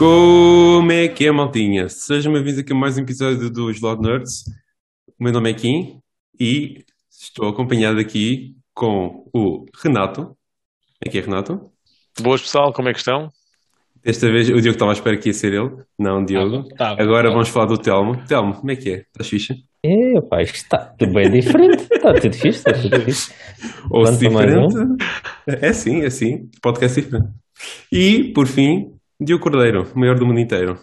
Como é que é, maltinha? Sejam bem-vindos aqui a mais um episódio dos Loud Nerds. O meu nome é Kim e estou acompanhado aqui com o Renato. Aqui é Renato. Boas pessoal, como é que estão? Desta vez o Diogo estava à espera que ia ser ele, não o Diogo. Tá bom, Agora tá vamos falar do Telmo. Telmo, como é que é? Estás fixe? É, pá, isto está tudo bem diferente. Está tudo fixe, está tudo fixe. Ou se mais um. diferente? É sim, é sim. Podcast diferente. E, por fim, Diogo Cordeiro, o maior do mundo inteiro.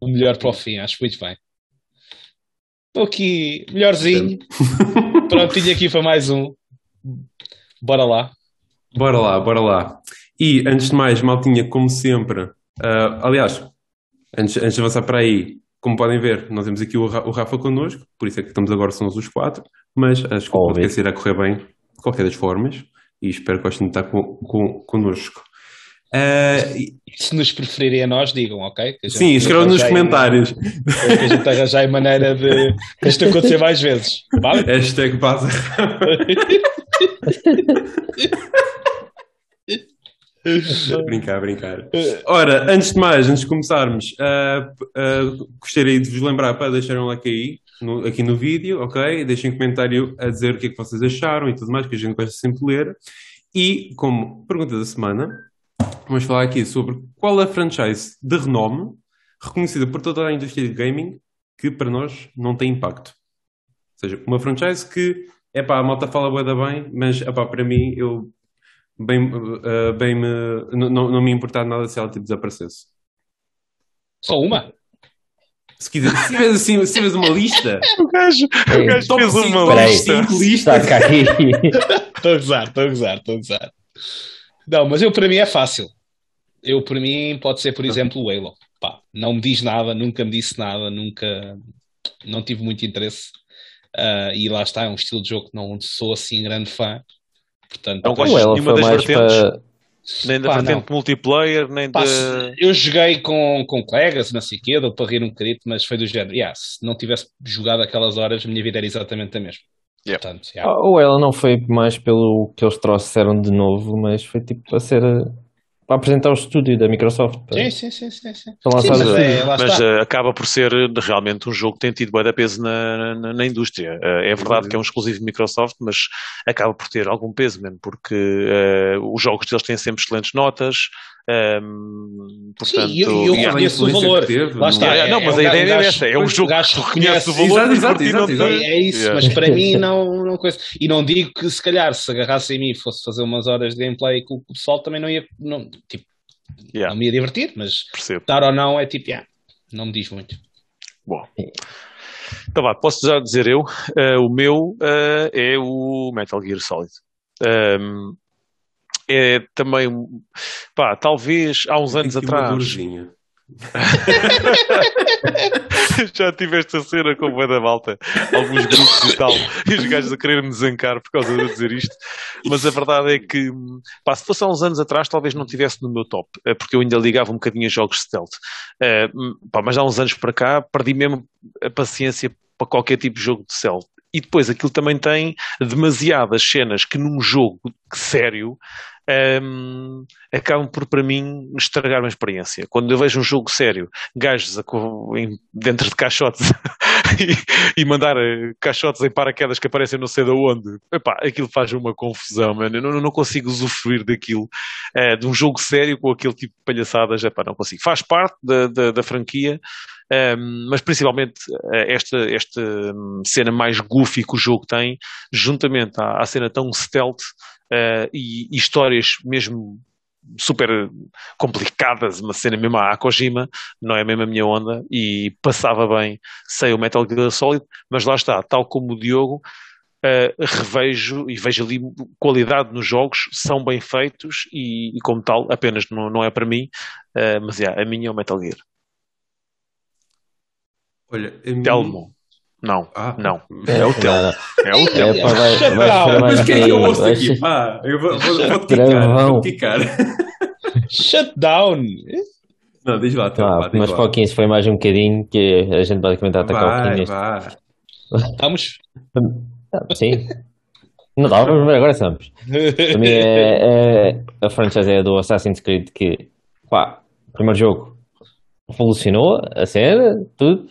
O melhor para o fim, acho muito bem. Estou aqui, melhorzinho. Prontinho aqui para mais um. Bora lá. Bora lá, bora lá. E antes de mais, maltinha, como sempre, ah, aliás, antes, antes de avançar para aí, como podem ver, nós temos aqui o, Ra- o Rafa connosco, por isso é que estamos agora, somos os quatro, mas acho que o podcast irá correr bem de qualquer das formas e espero que gostem de estar com, com, connosco. E- Se nos preferirem a nós, digam, ok? Que gente- sim, escrevam nos comentários. Que a gente arranjar a maneira de que isto acontecer mais vezes. Vale? Hashtag base. brincar, brincar. Ora, antes de mais, antes de começarmos, ah, ah, gostaria de vos lembrar para deixarem um like aí, no- aqui no vídeo, ok? Deixem um comentário a dizer o que é que vocês acharam e tudo mais, que a gente gosta sempre de ler. E, como pergunta da semana, vamos falar aqui sobre qual a franchise de renome reconhecida por toda a indústria de gaming que para nós não tem impacto. Ou seja, uma franchise que, é pá, a malta fala bué da bem, mas, é pá, para mim, eu bem, ah, bem me, não, não me importava nada se ela tipo, desaparecesse. Só uma? Se quiser, se tiveres assim, se tiveres uma lista, O gajo, o Ei, gajo top fez cinco, uma lista. cinco listas. Está cá aí. Estou a gozar, estou a gozar, estou a gozar. Não, mas eu para mim é fácil. Eu para mim pode ser, por exemplo, o Halo. Pá, não me diz nada, nunca me disse nada, nunca não tive muito interesse. Ah, e lá está, é um estilo de jogo que não sou assim grande fã. Portanto, Não O gostas ela nenhuma das mais vertentes? para. Nem da Pá, vertente multiplayer, nem pá, de. eu joguei com, com colegas, não sei o quê, deu para rir um bocadinho, mas foi do género. Yeah, se não tivesse jogado aquelas horas, a minha vida era exatamente a mesma. Yeah. Portanto, yeah. Ou ela não foi mais pelo que eles trouxeram de novo, mas foi tipo para ser. eh, para apresentar o estúdio da Microsoft. Para, Sim, sim, sim, sim, sim. para Sim, lançar mas o é, Mas eh, acaba por ser realmente um jogo que tem tido bué de peso na, na, na indústria. Eh, é verdade que é um exclusivo de Microsoft, mas acaba por ter algum peso mesmo, porque eh, os jogos deles têm sempre excelentes notas. Portanto, Sim, eu, eu yeah. reconheço o valor. teve, Lá não está. é? Não, mas um a ideia gajo- é essa, é um jogo gajo que tu reconheces o valor, Exato, exato, exato, não exato. tem- É isso, Yeah. mas para mim não, não coisa. E não digo que se calhar se agarrasse em mim e fosse fazer umas horas de gameplay com o pessoal também não ia, não, tipo, Yeah, não me ia divertir, mas percebo. estar ou não é tipo, yeah, não me diz muito. Bom. Então vá, posso já dizer eu. eh, o meu eh, é o Metal Gear Solid. Ehm, é também, pá, talvez há uns anos atrás. já tive esta cena com o da malta, alguns grupos e tal, e os gajos a querer me desancar por causa de eu dizer isto. Mas a verdade é que, pá, se fosse há uns anos atrás, talvez não tivesse no meu top, eh, porque eu ainda ligava um bocadinho a jogos stealth. Eh, pá, mas há uns anos para cá, perdi mesmo a paciência para qualquer tipo de jogo de stealth. E depois aquilo também tem demasiadas cenas que num jogo sério ehm, acabam por, para mim, estragar uma experiência. Quando eu vejo um jogo sério, gajos a dentro de caixotes e, mandar eh, caixotes em paraquedas que aparecem não sei de onde, epá, aquilo faz uma confusão, mano. Eu não, não consigo usufruir daquilo, eh, de um jogo sério com aquele tipo de palhaçadas, epá, não consigo. Faz parte da, da, da franquia, ehm, mas principalmente eh, esta, esta hum, cena mais goofy que o jogo tem, juntamente à, à cena tão stealth eh, e, e histórias mesmo super complicadas, uma cena mesmo à Kojima, não é mesmo a minha onda, e passava bem sem o Metal Gear Solid, mas lá está, tal como o Diogo, eh, revejo e vejo ali qualidade nos jogos, são bem feitos e, e como tal, apenas não, não é para mim, eh, mas é, a minha é o Metal Gear. Olha, a Telmo. Não, Ah. não. É o. Não, É o Telmo. é, vai, Shut vai mais Mas quem é que eu aí, ouço vai aqui? Pá, eu vou, vou, vou-te quicar, quicar. Shutdown! Não, diz lá, Telmo, Ah, pá, mas lá. para o 15 foi mais um bocadinho que a gente basicamente atacar o Vai, 15. vai. Vamos? Ah, Sim. Não dá, vamos ver agora estamos. Para mim é, é- a franchise é do Assassin's Creed que, pá, primeiro jogo, evolucionou a cena, tudo.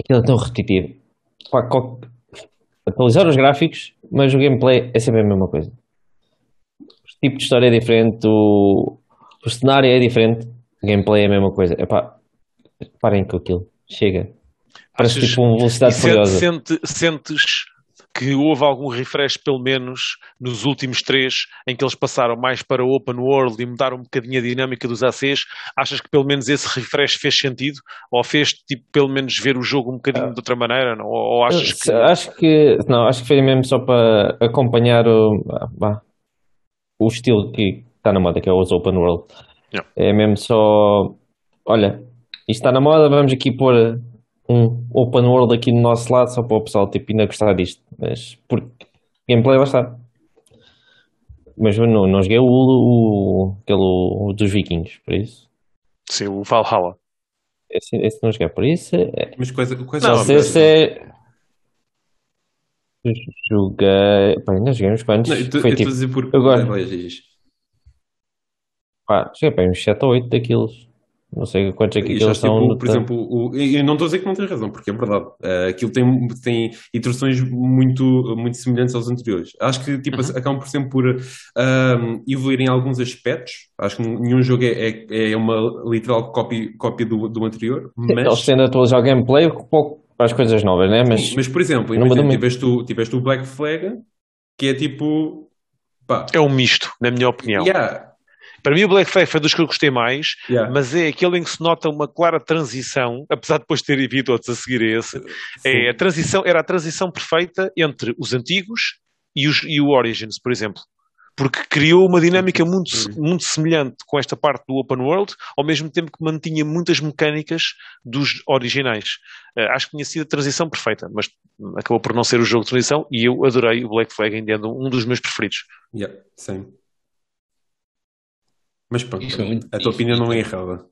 Aquilo é tão repetitivo. Pá, atualizar os gráficos, mas o gameplay é sempre a mesma coisa. O tipo de história é diferente, o, o cenário é diferente, o gameplay é a mesma coisa. Epá, parem com aquilo. Chega. Parece Achas- tipo uma velocidade furiosa. sente- sentes que houve algum refresh, pelo menos nos últimos três, em que eles passaram mais para o Open World e mudaram um bocadinho a dinâmica dos ACs? Achas que pelo menos esse refresh fez sentido? Ou fez, tipo, pelo menos ver o jogo um bocadinho de outra maneira? Não? Ou, ou achas que. Acho que não, acho que foi mesmo só para acompanhar o, ah, o estilo que está na moda, que é os Open World. Yeah. É mesmo só, olha, isto está na moda, vamos aqui pôr um Open World aqui do nosso lado só para o pessoal tipo, ainda gostar disto. Mas porque gameplay lá está. Mas eu não, não joguei o, o, aquele o dos vikings, por isso. Sim, o Valhalla. Esse, esse não joguei, por isso. É, Mas coisa, coisa Não, Não sei se é. Joguei. Pá, ainda joguei uns quantos. Não, eu estou Foi eu tipo. a dizer por. agora- Vai, diz. Pá, joguei para uns 7 ou 8 daqueles. Não sei quantos é que aqueles acho, tipo, por exemplo, o, eu não estou a dizer que não tens razão, porque é verdade. Eh, aquilo tem, tem interações muito, muito semelhantes aos anteriores. Acho que tipo, Uhum. acabam por sempre por ahm, evoluir em alguns aspectos. Acho que nenhum jogo é, é, é uma literal cópia, cópia do, do anterior, Eles mas, tendem a atualizar o gameplay um pouco para as coisas novas, né? Mas, Sim, mas por exemplo, não imagina, tiveste, o, tiveste o Black Flag, que é tipo. Pá, É um misto, na minha opinião. yeah, Para mim, o Black Flag foi dos que eu gostei mais, yeah. mas é aquele em que se nota uma clara transição, apesar de depois ter havido outros a seguir a esse. É, a transição, era a transição perfeita entre os antigos e, os, e o Origins, por exemplo. Porque criou uma dinâmica muito, muito semelhante com esta parte do Open World, ao mesmo tempo que mantinha muitas mecânicas dos originais. Eh, acho que tinha sido a transição perfeita, mas acabou por não ser o jogo de transição e eu adorei o Black Flag, ainda é um dos meus preferidos. Yeah, sim. Mas pronto, Isso é muito- a tua opinião não é isso- errada.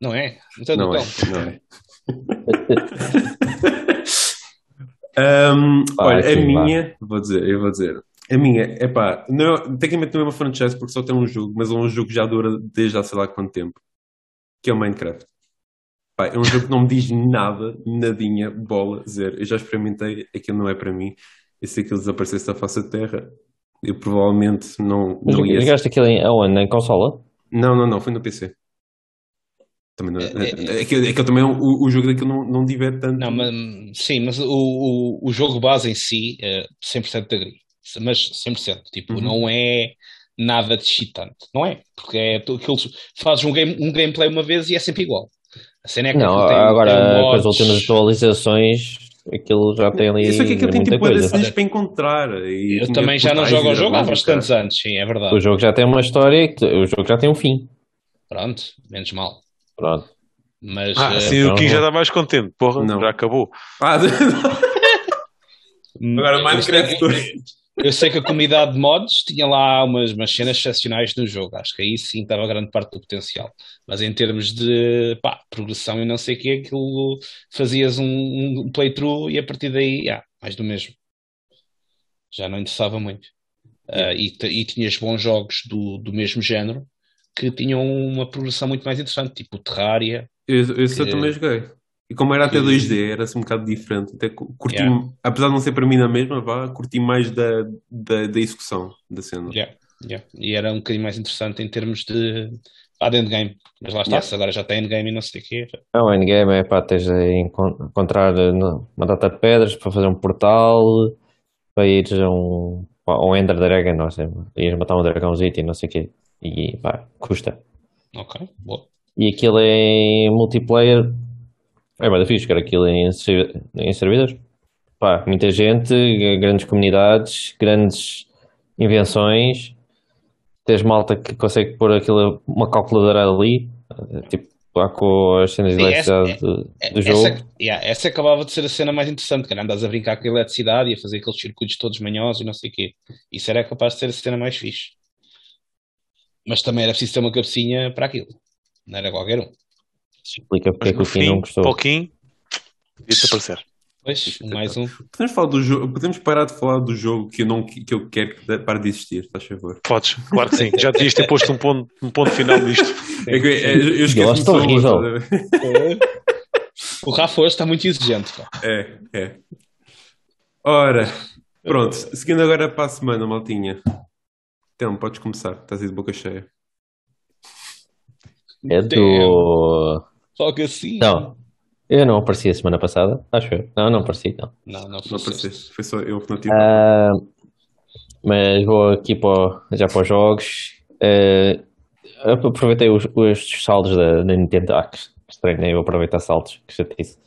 Não é? Então, Não é, então. não é. Vai, olha, a sim, vá. minha, vou dizer, eu vou dizer, a minha, é pá, não, tecnicamente não é uma franchise porque só tem um jogo, mas é um jogo que já dura desde há sei lá quanto tempo, que é o Minecraft. Pá, é um jogo que não me diz nada, nadinha, bola, zero. Eu já experimentei, aquilo não é para mim. E se aquilo desaparecesse da face da Terra, eu provavelmente não, não ia. Jogaste aquilo em, aonde? Em consola? Não, não, não, foi no PC. Também não, É, é, aquilo, aquilo também, não- o, o jogo daquilo não, não diverte tanto. Não, mas, sim, mas o, o, o jogo base em si, é 100% de agree. Mas 100%. Tipo, Uhum. não é nada de excitante. Não é? Porque é aquilo, fazes um, game, um gameplay uma vez e é sempre igual. A cena é que Não, tem, agora tem com as mods. últimas atualizações, aquilo já tem ali Eu sei que aquilo tem muita tipo cenas para encontrar. e Eu também já não jogo ao jogo há bastantes anos, sim, é verdade. O jogo já tem uma história, que- o jogo já tem um fim. Pronto, menos mal. Pronto. Mas Ah, eh, sim, o não Kim já está mais contente. Porra, Não. já acabou. Ah, agora eu Minecraft sei, 2. Eu sei que a comunidade de mods tinha lá umas, umas cenas excepcionais no jogo. Acho que aí sim estava grande parte do potencial. Mas em termos de pá, progressão e não sei o que, aquilo fazias um, um playthrough e a partir daí, yeah, mais do mesmo. Já não interessava muito. Ah, e, e tinhas bons jogos do, do mesmo género que tinham uma progressão muito mais interessante, tipo Terraria. Eu, eu só Que- também joguei. E como era até que- 2D, era assim um bocado diferente. Até cu- curti, Yeah. apesar de não ser para mim na mesma, vá, curti mais da, da, da execução da cena. Yeah, yeah. E era um bocadinho mais interessante em termos de pá, de endgame. Mas lá está, Yeah. se agora já tem endgame e não sei o quê. É um endgame, é pá, tens de encon- encontrar eh, uma data de pedras para fazer um portal, para ires a um, a um Ender Dragon, não sei, ires matar um dragãozinho e não sei o quê. E pá, custa. Ok, boa. E aquilo em multiplayer é bem fixe, cara, aquilo em, em servidores. Pá, muita gente, grandes comunidades, grandes invenções. Tens malta que consegue pôr aquilo, uma calculadora ali, tipo, lá com as cenas de eletricidade do, É- do jogo. Essa, yeah, essa acabava de ser a cena mais interessante, cara. Andas a brincar com a eletricidade e a fazer aqueles circuitos todos manhosos e não sei o quê. Isso era capaz de ser a cena mais fixe. Mas também era preciso ter uma cabecinha para aquilo. Não era qualquer um. Explica porque é que o Kim não fim, gostou. pouquinho, devia desaparecer. Pois, mais um. Podemos, falar do jogo, podemos parar de falar do jogo que eu, não, que eu quero que pare de existir, faz favor. Podes, claro que sim. Já devias ter posto um ponto, um ponto final nisto. É que, é, eu esqueço acho horrível. O Rafa hoje está muito exigente. Pá. É, é. Ora, pronto, seguindo agora para a semana, maltinha. Então, podes começar, estás aí de boca cheia. É do. Só que assim. Não, eu não apareci a semana passada, acho eu. Não, não apareci, não. Não, não, Não foi apareceste, foi só eu que não tive. Ah, mas vou aqui para, já para os jogos. Ah, aproveitei os, os saldos da, da Nintendo. Ah, que estranho, nem eu aproveitar saldos, que chatice.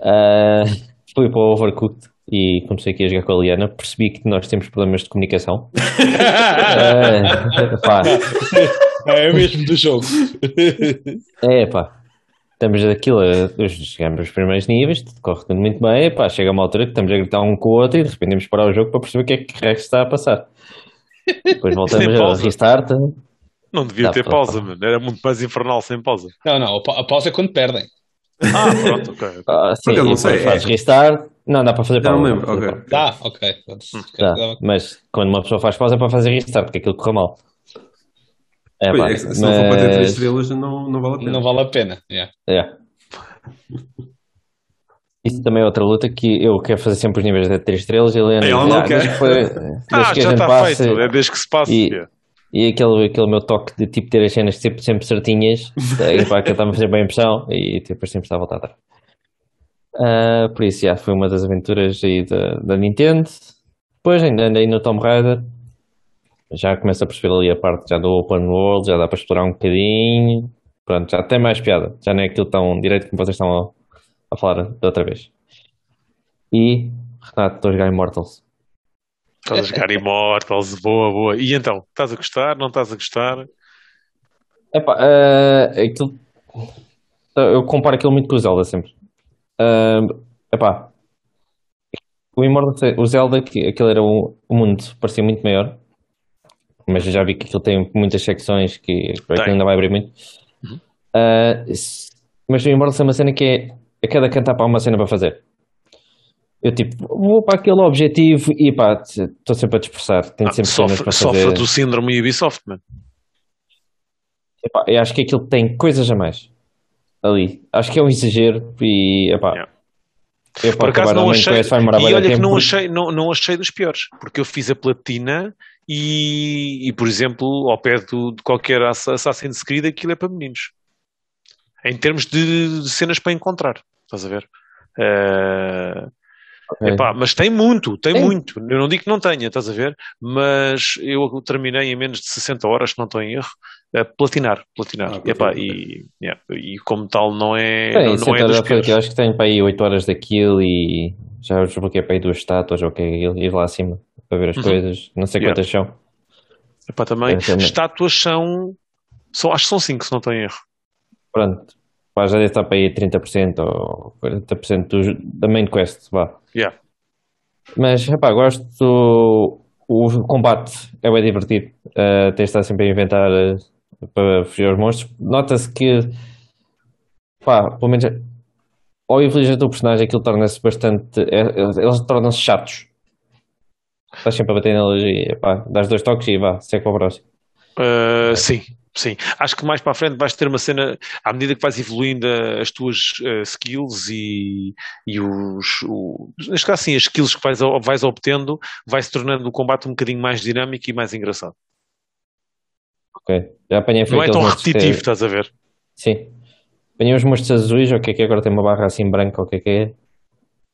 Ah, fui para o Overcooked e comecei aqui a jogar com a Liana. Percebi que nós temos problemas de comunicação. Ah, pá, É mesmo do jogo. É, pá. Estamos aquilo, a- chegamos aos primeiros níveis, tudo corre tudo muito bem, pá, chega uma altura que estamos a gritar um com o outro e de repente temos que parar o jogo para perceber o que é que resto está a passar. Depois voltamos a pausa. restart. Não devia Dá ter para- pausa, mano. Era muito mais infernal sem pausa. Não, não, a pa- a pausa é quando perdem. Ah, pronto, ok. Ah, sim, Porque eu não sei, fazes é- restart. Não, dá para fazer pausa. não dá lembro, ok. pausa. Dá, ok. Dá. Mas quando uma pessoa faz pausa é para fazer restart, porque aquilo corre mal. É, Pois, pá, é se não for para ter três mas- estrelas, não, não vale a pena. Não vale a pena. yeah. É. Isso também é outra luta que eu quero fazer sempre os níveis de 3 estrelas e a Helena Ela não "Ah, quer." desde que foi- desde Ah, que a já está passe- feito. É desde que se passa. E- yeah. E aquele, aquele meu toque de tipo ter as cenas sempre, sempre certinhas, é, pá, que estava a fazer bem impressão e tipo, depois sempre está a voltar atrás. Ah, por isso, já, foi uma das aventuras aí da, da Nintendo. Depois ainda andei no Tomb Raider. Já começo a perceber ali a parte já do Open World, já dá para explorar um bocadinho. Pronto, já tem mais piada. Já não é aquilo tão direito como vocês estão a, a falar da outra vez. E, Renato, estou a jogar Immortals. Estás a jogar Immortals, boa, boa. E então, estás a gostar? Não estás a gostar? Epá, eh, aquilo, eu comparo aquilo muito com o Zelda sempre. Eh, epá, o Immortal, o Zelda, aquele era o mundo, parecia muito maior, mas eu já vi que aquilo tem muitas secções que ainda vai abrir muito. Eh, s- mas Immortal é uma cena que é a cada cantar para uma cena para fazer. Eu tipo, vou para aquele objetivo e pá, estou sempre a dispersar, tenho Ah, sempre sofre, para sofre fazer. do síndrome Ubisoft, mano. Epá, eu acho que aquilo tem coisas a mais ali. Acho que é um exagero e epá, Yeah. eu Por acaso não achei, e olha que não achei, não, não achei dos piores, porque eu fiz a platina e, e por exemplo, ao pé do, de qualquer Ass- Assassin's Creed, aquilo é para meninos. Em termos de, de cenas para encontrar, estás a ver? Eh, Ok. epá, mas tem muito, tem Tem. muito. Eu não digo que não tenha, estás a ver? Mas eu terminei em menos de 60 horas, se não estou em erro, a platinar, platinar. Ah, ok, Epá, ok. e, yeah, e como tal não é, Bem, não, não é dos piores. aquilo, acho que tenho para aí 8 horas daquilo e já desbloqueei para aí duas estátuas ou o que é aquilo, ir lá acima para ver as Uhum. coisas, não sei Yeah. quantas são. Epá, também, também. estátuas são, são, acho que são 5, se não estou em erro. Pronto, pá, já deve estar para aí 30% ou 40% do, da main quest, vá. Yeah. Mas, rapá, gosto. O combate é bem divertido. Uh, tens de estar sempre a inventar uh, para fugir aos monstros. Nota-se que, pá, pelo menos ao evoluir o personagem, aquilo torna-se bastante. é- eles tornam-se chatos. Estás sempre a bater neles e, pá, dás dois toques e vá, segue para o próximo. Uh, sim, sim. Acho que mais para a frente vais ter uma cena, à medida que vais evoluindo uh, as tuas uh, skills e, e os. O, neste caso, sim, as skills que vais, vais obtendo, vai se tornando o combate um bocadinho mais dinâmico e mais engraçado. Ok. Já apanhei Não é tão repetitivo, estás a ver? Sim. Apanhei os monstros azuis, ou o que é que é? agora tem uma barra assim branca, ou o que é que é?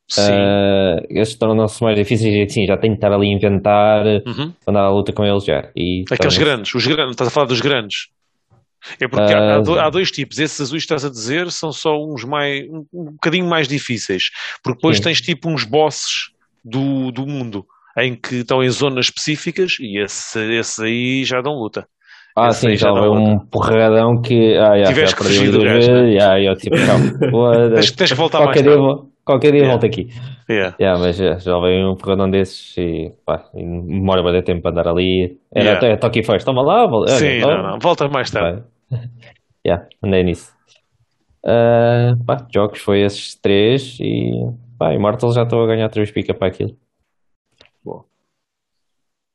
Sim. Ah, esses tornam-se mais difíceis e sim, já tenho que estar ali a inventar, Uhum. andar à luta com eles já. E Aqueles torna-se- grandes, os grandes, estás a falar dos grandes. É porque há, há Ah, há dois tipos. Esses azuis que estás a dizer são só uns mais, um, um bocadinho mais difíceis. Porque depois Sim. tens tipo uns bosses do, do mundo em que estão em zonas específicas e esse, esse aí já dão luta. Ah, esse sim, já não um porradão que. Ah, já, Tiveste já que fugir do gajo. Já, eu tipo, calma. Tens, tens que voltar mais qualquer dia Yeah. volto aqui. Yeah. Já, mas já, já levei um porradão desses e pá, e demora bastante tempo para andar ali. Era Yeah. até toque e faz, toma lá, olha, Sim, não, não. Volta mais tarde. Já, andei nisso. Ah, pá, jogos foi esses três e Pá, Immortal já estou a ganhar 3 pica para aquilo. Boa.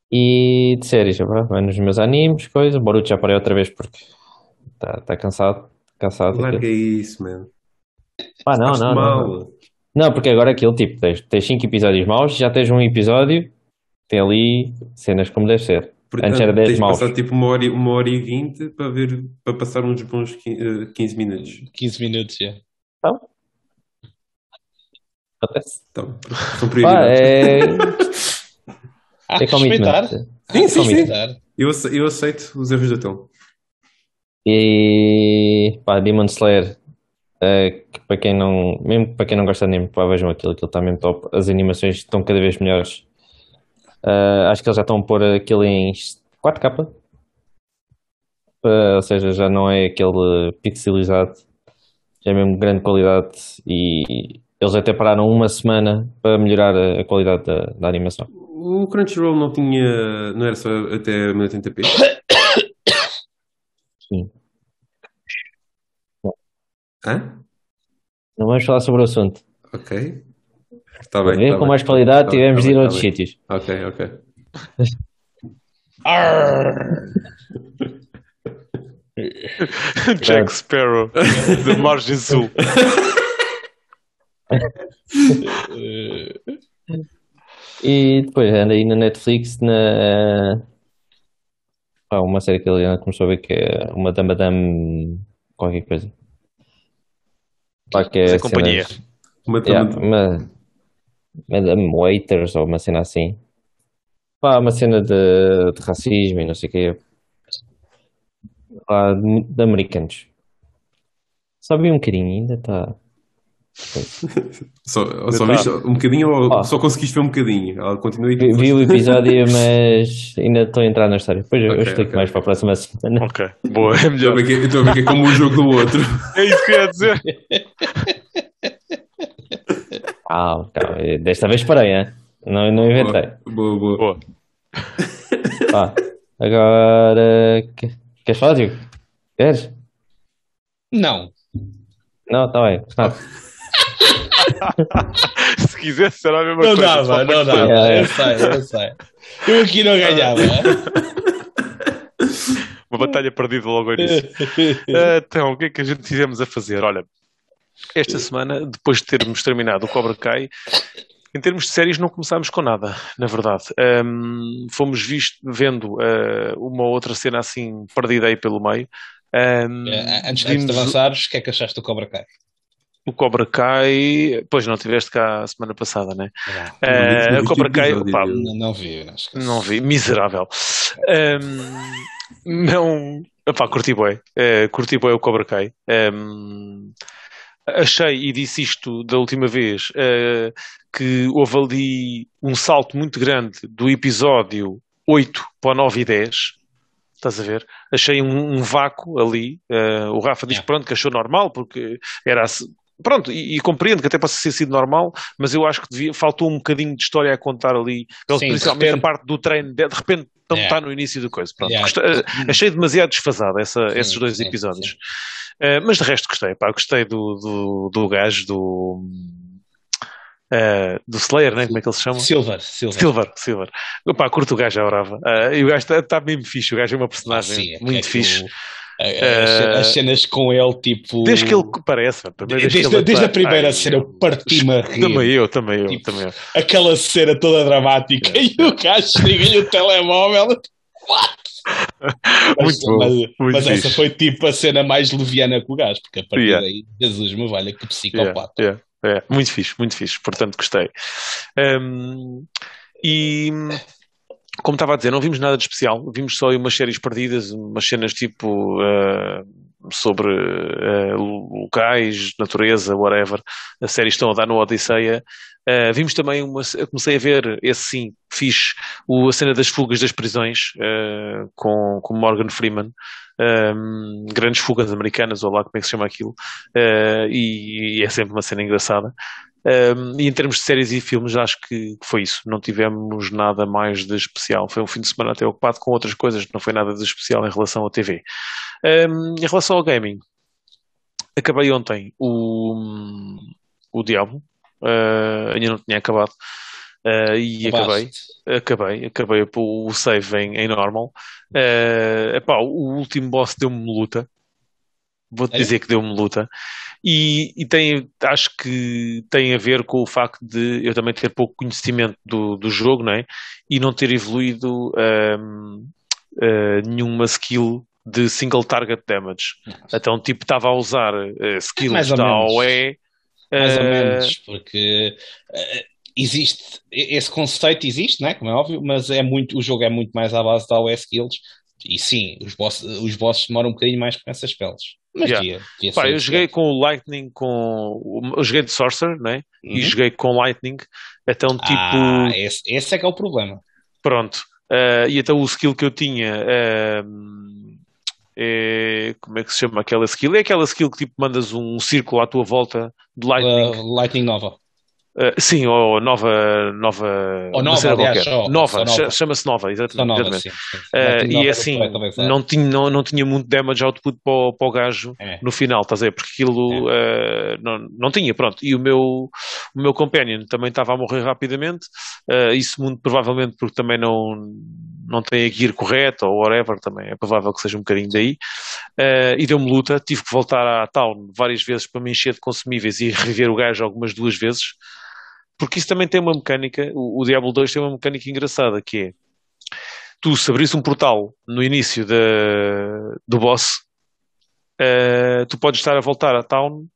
E de séries, pá, vai nos meus animes, coisa. Boruto já parei outra vez porque está tá cansado. Cansado. Larga isso, man. Ah, não, não, não. mal. Não, porque agora aquilo, tipo, tens, tens 5 episódios maus, já tens um episódio, tem ali cenas como deve ser. Antes era 10 tens de maus. passar tipo uma hora, e- uma hora e vinte para ver, para passar uns bons quin- eh, 15 minutos. 15 minutos, já. Acontece. Então, são Pá, prioridades. é. Ah, É commitment. respeitar. Sim, Ah, sim, sim. respeitar. Eu, ace- eu aceito os erros da Tom. E pá, Demon Slayer, eh, que para quem não, mesmo para quem não gosta de anime, pá, vejam aquilo, aquilo está mesmo top. As animações estão cada vez melhores. Eh, acho que eles já estão a pôr aquilo em 4K, Eh, ou seja, já não é aquele pixelizado, já é mesmo grande qualidade. E eles até pararam uma semana para melhorar a, a qualidade da, da animação. O Crunchyroll não tinha. Não era só até 1080p? Sim. Hã? Não vamos falar sobre o assunto. Ok. Está bem. Ver tá com bem. mais qualidade, Tá tivemos tá de ir a tá outros bem. sítios. Ok, ok. Jack Sparrow, da Margem Sul. E depois anda aí na Netflix na uma série que ele começou a ver que é uma Dama Dam qualquer coisa. Pá, que é companhia. cenas- Uma, Yeah, uma- uma Waiters ou uma cena assim. Pá, uma cena de, de racismo e não sei o quê. Lá de, de americanos. Só vi um bocadinho, ainda está. Só, só viste um bocadinho ou Ah. só conseguiste ver um bocadinho? Ela continua e Vi, vi o episódio, mas ainda estou a entrar na história. Depois eu, eu explico ok. mais para a próxima semana. Ok, boa, é Estou a melhor. ver que, estou a ver que é como o jogo do outro. É isso que eu ia dizer. Ah, calma, desta vez parei, hein? Não, não inventei. Boa, boa. Boa. Pá, agora. que- Queres falar, Diogo? Queres? Não. Não, está bem. Renato. Se quisesse, era a mesma Não coisa. dava, não dava. É. Eu sei, eu sei. Eu aqui não ganhava. Uma batalha perdida logo ao início. Ah, Então, o que é que a gente tivemos a fazer? Olha, esta semana, depois de termos terminado o Cobra Kai, em termos de séries não começámos com nada, na verdade. Ahm, fomos visto, vendo ah, uma outra cena assim perdida aí pelo meio. Ahm, Eh, Antes, antes de avançares, o que é que achaste do Cobra Kai? O Cobra Kai, pois não tiveste cá a semana passada, né? Não viste- não o viste Cobra o Kai, Não, não vi, não esqueci. Não vi, miserável. Ahm, não. Epá, curti bem. Eh, curti bem o Cobra Kai. Ahm, achei, e disse isto da última vez, eh, que houve ali um salto muito grande do episódio 8 para o 9 e 10. Estás a ver? Achei um, um vácuo ali. Eh, o Rafa diz que pronto, que achou normal, porque era. Pronto, e, e compreendo que até possa ter sido normal, mas eu acho que devia, faltou um bocadinho de história a contar ali, Sim, principalmente repente- a parte do treino, de, de repente não Yeah. está no início da coisa. Pronto, Yeah. Gostei- eh, achei demasiado desfasado essa- Sim, esses dois sim, episódios. Eh, mas de resto gostei, pá, gostei do, do, do gajo, do, eh, do Slayer, né? como é que ele se chama? Silver, Silver. Silver, Silver. Pá, curto o gajo, é brava. Eh, e o gajo está tá mesmo fixe, o gajo é uma personagem é que muito aquilo- fixe. As, as cenas com ele, tipo. Desde que ele parece, Desde, que ele desde a apare- primeira Ai, cena, eu parti-me a rir. Também eu, também eu, Tipo, também eu. Aquela cena toda dramática e o gajo liga-lhe o telemóvel. Mas, Muito bom, mas, mas essa foi tipo a cena mais leviana com o gajo, porque a partir Yeah. daí, Jesus me valha, que psicopata. yeah, yeah. Muito fixe, muito fixe, portanto gostei. Um, e como estava a dizer, não vimos nada de especial, vimos só umas séries perdidas, umas cenas tipo uh, sobre uh, locais, natureza, whatever. As séries estão a dar no Odisseia. Uh, vimos também uma. Comecei a ver, esse sim, fixe, o, a cena das fugas das prisões com, com Morgan Freeman. Um, grandes fugas americanas, ou lá como é que se chama aquilo, Uh, e, e é sempre uma cena engraçada. Um, e em termos de séries e filmes, acho que foi isso. Não tivemos nada mais de especial. Foi um fim de semana até ocupado com outras coisas, não foi nada de especial em relação à TV. Um, em relação ao gaming, acabei ontem o, o Diablo. uh, ainda não tinha acabado. Uh, e acabei, acabei, acabei o save em, em normal. Uh, epá, o último boss deu-me luta. Vou-te É? dizer que deu-me luta. E, e tem, acho que tem a ver com o facto de eu também ter pouco conhecimento do, do jogo, não é? E não ter evoluído ahm, ah, nenhuma skill de single target damage. Então, tipo, estava a usar uh, skills da. AOE. Mais ou ah, menos, porque eh, existe, esse conceito existe, né? Como é óbvio, mas é muito, o jogo é muito mais à base da OS Skills. E sim, os, boss, os bosses demoram um bocadinho mais com essas spells. Mas Yeah. Pá, eu joguei com o Lightning, com. Eu joguei de Sorcerer, né? E Uhum. joguei com Lightning. Então, tipo. Ah, esse, esse é que é o problema. Pronto. Ah, e então o skill que eu tinha ahm, é. Como é que se chama aquela skill? É aquela skill que tipo mandas um círculo à tua volta de Lightning. Uh, Lightning Nova. Ah, sim, ou nova. Nova, Ou nova, aliás, nova, nova. cha- chama-se Nova, exatamente. nova, exatamente. sim. sim, sim. Ah, Lightning e Nova é assim, talvez, é. não tinha, não, não tinha muito damage output para o, para o gajo É. no final, estás a ver? Porque aquilo eh, não, não tinha, pronto. E o meu, o meu companion também estava a morrer rapidamente, eh, isso muito provavelmente porque também não, não tem a gear correta ou whatever, também é provável que seja um bocadinho daí. Eh, e deu-me luta, tive que voltar à town várias vezes para me encher de consumíveis e reviver o gajo algumas duas vezes. Porque isso também tem uma mecânica, o, o Diablo 2 tem uma mecânica engraçada que é tu se abrires um portal no início da, do boss, eh, tu podes estar a voltar à town,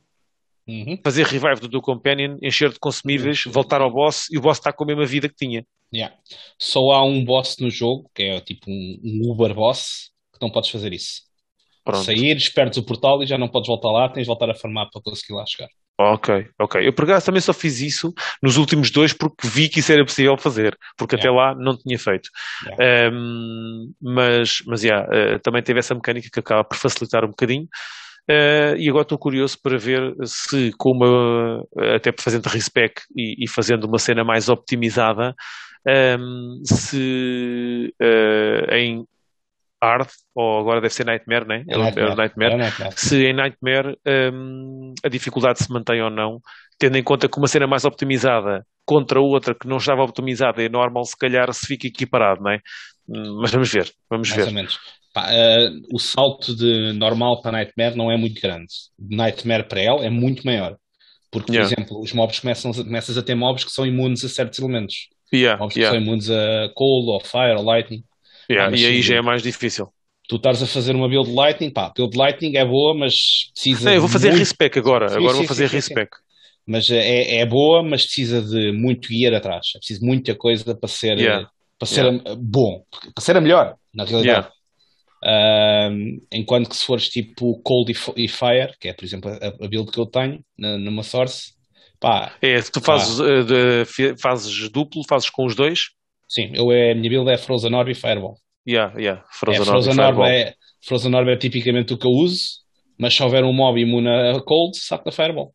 Uhum. fazer revive do teu companion, encher de consumíveis, voltar ao boss e o boss está com a mesma vida que tinha. Yeah. Só há um boss no jogo, que é tipo um, um Uber boss, que não podes fazer isso. Pronto. Saíres, perdes o portal e já não podes voltar lá, tens de voltar a farmar para conseguir lá chegar. Ok, ok. Eu por acaso também só fiz isso nos últimos dois porque vi que isso era possível fazer, porque até lá não tinha feito. Um, mas, mas yeah, uh, também teve essa mecânica que acaba por facilitar um bocadinho. Uh, e agora estou curioso para ver se, com uma, até fazendo respec e, e fazendo uma cena mais optimizada, um, se uh, em Hard, ou agora deve ser Nightmare, né? É Nightmare. É Nightmare. É Nightmare. Se em Nightmare um, a dificuldade se mantém ou não, tendo em conta que uma cena mais optimizada contra outra que não estava optimizada é normal, se calhar se fica equiparado, não é? Hum, Mas vamos ver, vamos Mais ver. Pá, uh, o salto de normal para Nightmare não é muito grande. De Nightmare para ela é muito maior. Porque, por Yeah. exemplo, os mobs começam, começas a ter mobs que são imunes a certos elementos. Yeah, Mobs que yeah, são imunes a cold, ou fire, ou lightning. Yeah. Ah, E aí já é mais difícil. Tu estás a fazer uma build lightning, pá, build lightning é boa, mas precisa Não, eu vou fazer muito- respec agora. Sim, agora sim, vou fazer sim, respec. Mas é, é boa, mas precisa de muito gear atrás. É preciso muita coisa para ser, Yeah. para ser a- bom, para ser a melhor, na realidade. Ahm, enquanto que se fores tipo Cold e Fire, que é por exemplo a, a build que eu tenho na- numa Source, pá, É, tu fazes, eh, de- fazes duplo, fazes com os dois. Sim, eu é, a minha build é Frozen Orb e Fireball. Yeah, yeah. Frozen é, Orb e Frozen, Orb Fireball. é, Frozen Orb é tipicamente o que eu uso, mas se houver um mob imune a Cold, saco da Fireball.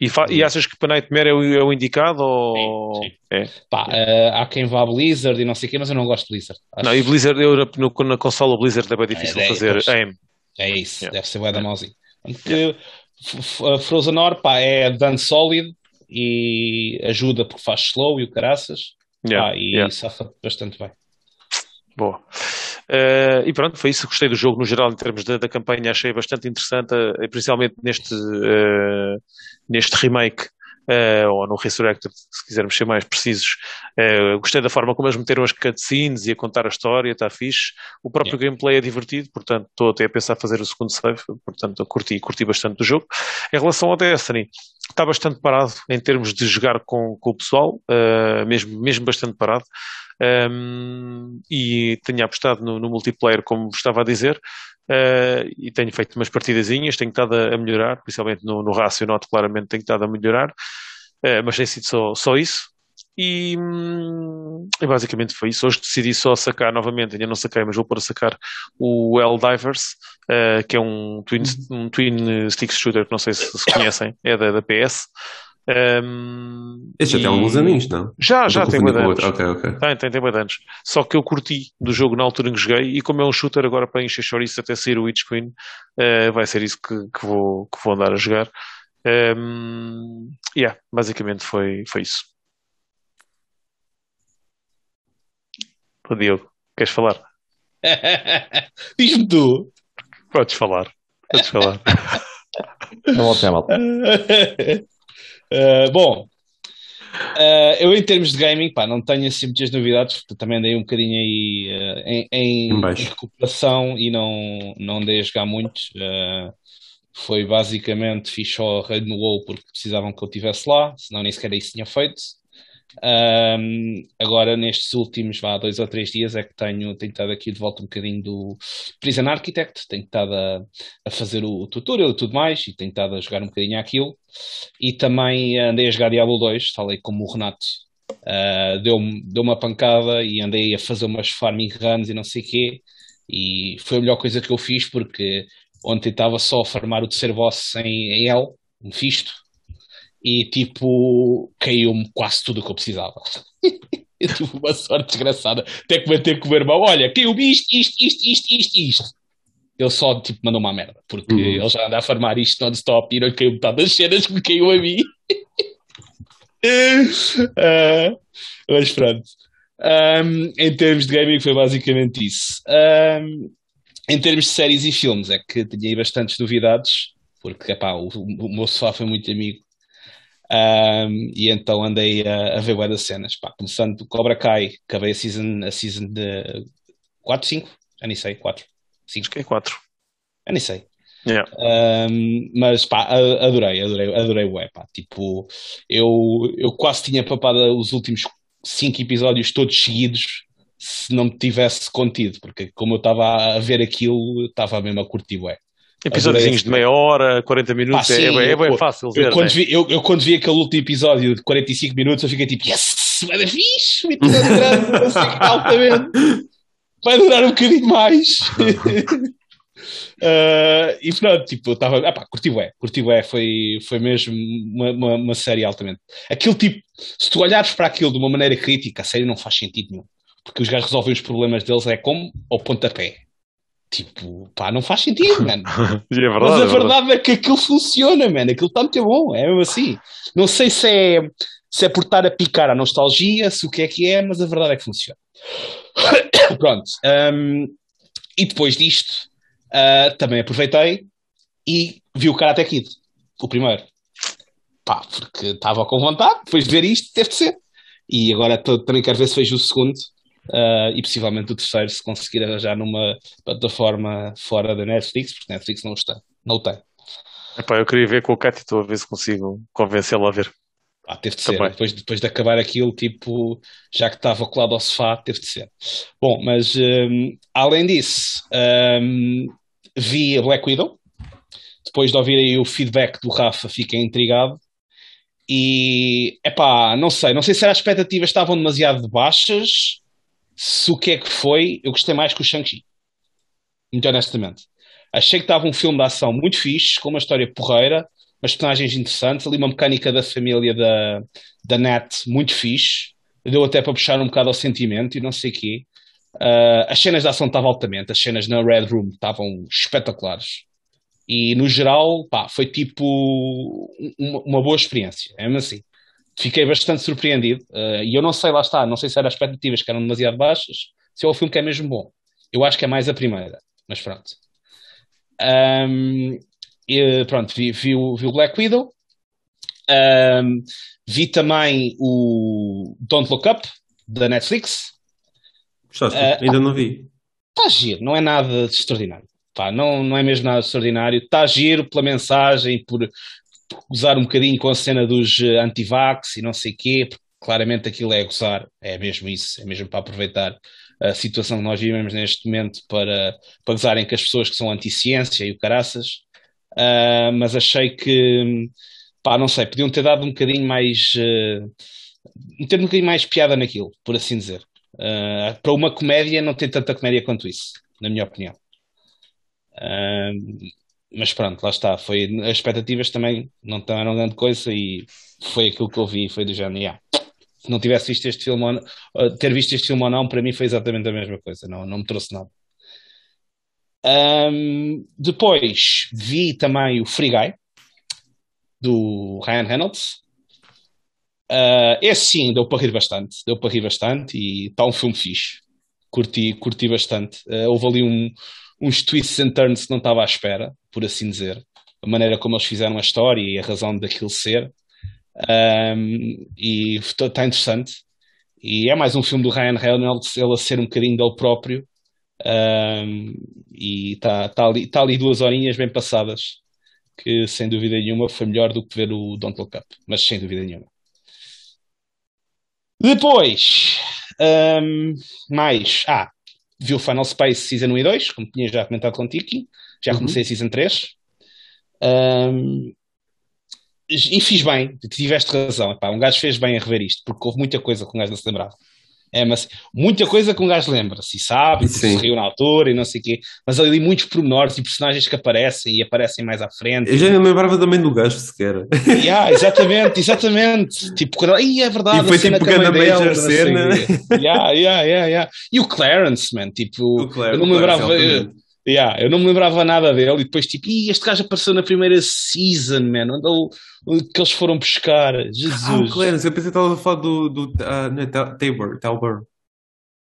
E, fa- e achas que para Nightmare é o, é o indicado? Ou... Sim, sim. É. Pá, ah, há quem vá Blizzard e não sei o quê, mas eu não gosto de Blizzard. Acho- Não, e Blizzard, eu no- na consola Blizzard é bem difícil É, é, fazer pois. aim. É isso, Yeah. deve ser bué da mauzinho. F- a Frozen Orb, pá, é dano sólido e ajuda porque faz slow e o caraças. Yeah, Pá, e yeah. safa bastante bem. Boa. Eh, e pronto, foi isso. Gostei do jogo no geral, em termos da, da campanha, achei bastante interessante, eh, principalmente neste, eh, neste remake. ou no Resurrected, se quisermos ser mais precisos. Gostei da forma como eles meteram as cutscenes e a contar a história, está fixe. O próprio gameplay é divertido, portanto, estou até a pensar fazer o segundo save, portanto, curti, curti bastante do jogo. Em relação ao Destiny, está bastante parado em termos de jogar com, com o pessoal, eh, mesmo, mesmo bastante parado. Um, e tenho apostado no, no multiplayer, como estava a dizer, uh, e tenho feito umas partidazinhas, tenho estado a, melhorar, principalmente no, no rácio, claramente tenho estado a melhorar, uh, mas tem sido só, só isso. E, hum, e basicamente foi isso. Hoje decidi só sacar novamente, ainda não saquei, mas vou pôr a sacar o Helldivers, uh, que é um twin, um twin stick shooter que não sei se, se conhecem, é da, da PS. Um, Este já tem alguns aninhos, não? Já, já tem confundindo bué de com anos. outro. Ok, ok. Tem, tem, tem bué de anos. Só que eu curti do jogo na altura em que joguei e como é um shooter agora para encher chouriço até sair o Witch Queen, eh, vai ser isso que, que vou, que vou andar a jogar. Um, yeah, basicamente foi, foi isso. O Diogo, queres falar? Diz-me tu. Podes falar. Podes falar. Não ter mal. Uh, bom, uh, eu em termos de gaming, pá, não tenho assim muitas novidades, porque também andei um bocadinho aí uh, em, em, Em recuperação e não, não andei a jogar muito. Uh, foi basicamente, fiz só a raid no WoW porque precisavam que eu estivesse lá, senão nem sequer isso tinha feito. Um, agora, nestes últimos vá, dois ou três dias, é que tenho, estado aqui de volta um bocadinho do Prison Architect, tenho estado a, a fazer o, tutorial e tudo mais, e tenho estado a jogar um bocadinho aquilo. E também andei a jogar Diablo 2, falei como o Renato. Uh, deu-me deu uma pancada e andei a fazer umas farming runs e não sei o quê. E foi a melhor coisa que eu fiz porque ontem estava só a farmar o terceiro boss em, em L, um fisto, e tipo, caiu-me quase tudo o que eu precisava. eu tive uma sorte desgraçada. Até comentei com o meu irmão: olha, caiu-me isto, isto, isto, isto, isto, isto. Ele só tipo mandou uma merda, porque Uhum. ele já anda a farmar isto non-stop e não caiu metade das cenas que me caiu a mim. Ah, mas pronto. Um, em termos de gaming foi basicamente isso. Um, em termos de séries e filmes, é que tinha aí bastantes novidades, porque epá, o, o meu sofá foi muito amigo. Um, e então andei a, a ver bué das cenas. Pá, começando do Cobra Kai, acabei a season, a season de 4, 5? Já nem sei, 4. Acho que é 4. Já nem sei. Yeah. Um, mas pá, adorei, adorei, adorei o pá. Tipo, eu, eu quase tinha papado os últimos cinco episódios todos seguidos se não me tivesse contido, porque como eu estava a ver aquilo, eu estava mesmo a curtir bué. Episódios de meia hora, 40 minutos, Pá, é, sim, é, bem- é bem fácil Eu ver. quando, né? vi, eu, eu quando vi aquele último episódio de 45 minutos, eu fiquei tipo, yes, vai dar fixe, um episódio grande, não sei que altamente. Vai durar um bocadinho mais. Ah, e pronto, tipo, eu estava, ah pá, curti bué, curti bué, foi, foi mesmo uma, uma, uma série altamente. Aquilo tipo, se tu olhares para aquilo de uma maneira crítica, a série não faz sentido nenhum. Porque os gajos resolvem os problemas deles é como ao pontapé. Tipo, pá, não faz sentido, mano. É verdade, Mas a é verdade. verdade é que aquilo funciona, mano. Aquilo está muito bom, é mesmo assim. Não sei se é, se é por estar a picar a nostalgia, se o que é que é, mas a verdade é que funciona. Pronto. hum, e depois disto, ah, também aproveitei e vi o Karate Kid, o primeiro. Pá, porque estava com vontade, depois de ver isto, teve de ser. E agora tô- também quero ver se vejo o segundo ah, e possivelmente o terceiro, se conseguir arranjar numa plataforma fora da Netflix, porque Netflix não está, não tem. Epá, eu queria ver com o Cátia, estou a ver se consigo convencê-lo a ver. Pá, teve de ser. Depois, depois de acabar aquilo, tipo, já que estava colado ao sofá, teve de ser. Bom, mas hum, além disso, hum, vi a Black Widow. Depois de ouvir aí o feedback do Rafa, fiquei intrigado. E, epá, não sei. Não sei se as expectativas estavam demasiado baixas. Se o que é que foi, eu gostei mais que o Shang-Chi. Muito honestamente. Achei que estava um filme de ação muito fixe, com uma história porreira, umas personagens interessantes, ali uma mecânica da família da, da Nat muito fixe, deu até para puxar um bocado ao sentimento e não sei o quê. Ah, as cenas de ação estavam altamente, as cenas na Red Room estavam espetaculares. E no geral, pá, foi tipo uma, uma boa experiência, é mesmo assim. Fiquei bastante surpreendido ah, e eu não sei, lá está, não sei se eram expectativas que eram demasiado baixas, se é o filme que é mesmo bom. Eu acho que é mais a primeira, mas pronto. Ahm, e, pronto, vi, vi, o, vi o Black Widow. Ahm, vi também o Don't Look Up, da Netflix. Gostaste? Ah, Ainda não vi. Está giro, não é nada de extraordinário. Pá, não, não é mesmo nada extraordinário. Está giro pela mensagem, por gozar um bocadinho com a cena dos eh, anti-vax e não sei quê, porque claramente aquilo é gozar, é mesmo isso, é mesmo para aproveitar a situação que nós vivemos neste momento para, para gozarem com as pessoas que são anti-ciência e o caraças. Ah, mas achei que, pá, não sei, podiam ter dado um bocadinho mais, eh, ter um bocadinho mais piada naquilo, por assim dizer. Uh, para uma comédia não tem tanta comédia quanto isso, na minha opinião. Uh, mas pronto, lá está. Foi, as expectativas também não eram grande coisa e foi aquilo que eu vi, foi do género. yeah. Se não tivesse visto este filme, ou ter visto este filme ou não, para mim foi exatamente a mesma coisa, não, não me trouxe nada. Um, depois vi também o Free Guy, do Ryan Reynolds. Uh, esse sim, deu para rir bastante, deu para rir bastante e está um filme fixe. Curti, curti bastante. Uh, houve ali um, uns twists and turns que não estava à espera, por assim dizer. A maneira como eles fizeram a história e a razão daquilo ser. Um, e está interessante. E é mais um filme do Ryan Reynolds, ele a ser um bocadinho dele próprio. Um, e está tá ali, tá ali duas horinhas bem passadas, que sem dúvida nenhuma foi melhor do que ver o Don't Look Up, mas sem dúvida nenhuma. Depois, um, mais. Ah, vi o Final Space Season 1 e 2, como tinha já comentado contigo, já uhum. comecei a Season 3. Um, e fiz bem, tiveste razão. Epá, um gajo fez bem a rever isto, porque houve muita coisa que um gajo não se lembrava. É, mas muita coisa que um gajo lembra-se e sabe, que se riu na altura e não sei o quê, mas ali muitos pormenores e personagens que aparecem e aparecem mais à frente. Eu já não lembrava também do gajo sequer. Yeah, exatamente, exatamente. Tipo, quando... Ai, é verdade, e foi tipo grande major cena. Yeah, yeah, yeah, yeah. E o Clarence, man, tipo, o Clarence, eu não me lembrava. Yeah, eu não me lembrava nada dele e depois tipo, Ih, este gajo apareceu na primeira season, man, onde, que eles foram buscar. Jesus. Ah, o Clarence, eu pensei que estava a falar do, do uh, não, Tabor, Tabor.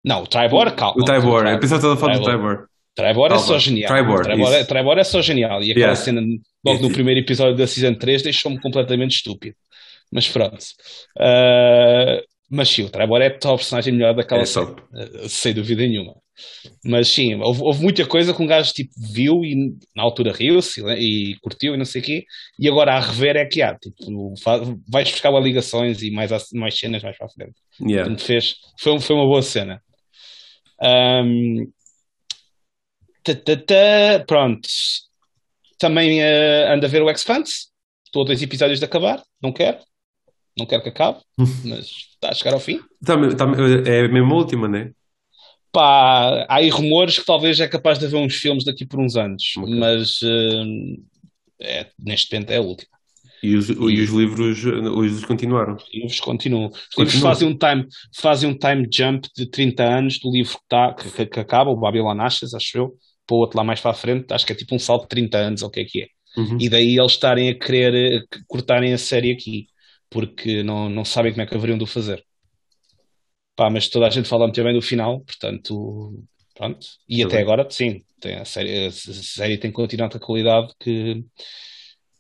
Não, o Tribor, calma. O Tribor, eu pensei que estava a falar do Tribor. Tribor é só genial. Tribor, Tribor, é, Tribor é só genial. E aquela yeah. cena logo no primeiro episódio da Season 3 deixou-me completamente estúpido. Mas pronto. Uh, mas sim, o Tribor é top personagem melhor daquela é série. Sem dúvida nenhuma. Mas sim, houve, houve, muita coisa que um gajo tipo, viu e na altura riu-se e, e, curtiu e não sei o quê, e agora a rever é que há, tipo, vais buscar ligações e mais, mais cenas mais para a frente. Yeah. Portanto, fez, foi, foi uma boa cena. Um, pronto. Também uh, anda a ver o X-Fans. Estou a dois episódios de acabar. Não quero. Não quero que acabe, mas está a chegar ao fim. Tá, tá, é mesmo a última, não é? Pá, há aí rumores que talvez é capaz de haver uns filmes daqui por uns anos, okay. mas uh, é, neste momento é a última. E os, e, os livros, os continuaram? Os livros continuam. Os livros fazem um, time, fazem um time jump de 30 anos do livro que, tá, que, que acaba, o Babylon Ashes, acho eu, para o outro lá mais para a frente, acho que é tipo um salto de 30 anos, ou o que é que é. Uhum. E daí eles estarem a querer cortarem a série aqui, porque não, não sabem como é que haveriam de o fazer. Pá, mas toda a gente fala muito bem do final, portanto, pronto. E até agora, sim, tem a, série, a série tem continuado a qualidade que,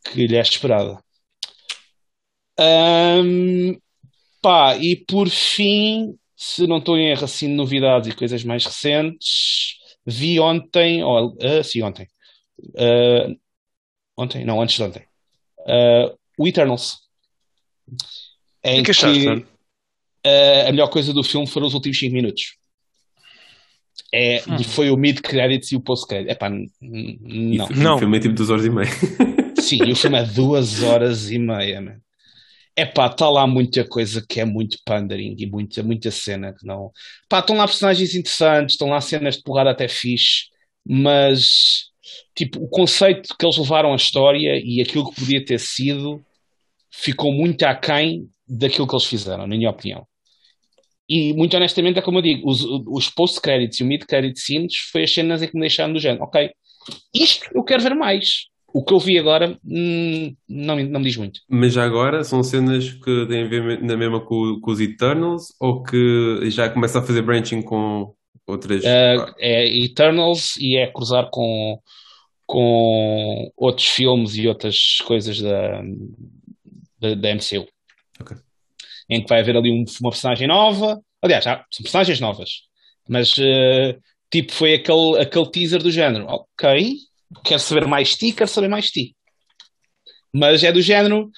que lhe é esperada. Um, pá, e por fim, se não estou em erro assim de novidades e coisas mais recentes, vi ontem, oh, uh, sim, ontem. Uh, ontem? Não, antes de ontem. Uh, o Eternals. Em que, que achaste, uh, a melhor coisa do filme foram os últimos 5 minutos. É, hum. Foi o mid-credits e o post-credits. Epá, não. não. O filme é tipo 2 horas e meia. Sim, o filme é 2 horas e meia, man. Epá, está lá muita coisa que é muito pandering e muita, muita cena que não. Pá, estão lá personagens interessantes, estão lá cenas de porrada até fixe, mas tipo, o conceito que eles levaram à história e aquilo que podia ter sido ficou muito aquém daquilo que eles fizeram, na minha opinião. E muito honestamente é como eu digo, os, os post-credits e o mid-credit scenes foi as cenas em que me deixaram do género, ok, isto eu quero ver mais. O que eu vi agora hum, não, não me diz muito. Mas já agora são cenas que têm a ver na mesma com, com os Eternals ou que já começa a fazer branching com outras. Uh, é Eternals e é cruzar com, com outros filmes e outras coisas da, da, da MCU. Em que vai haver ali um, uma personagem nova. Aliás, já são personagens novas, mas uh, tipo foi aquele, aquele teaser do género. Ok, quero saber mais de ti, quero saber mais de ti. Mas é do género,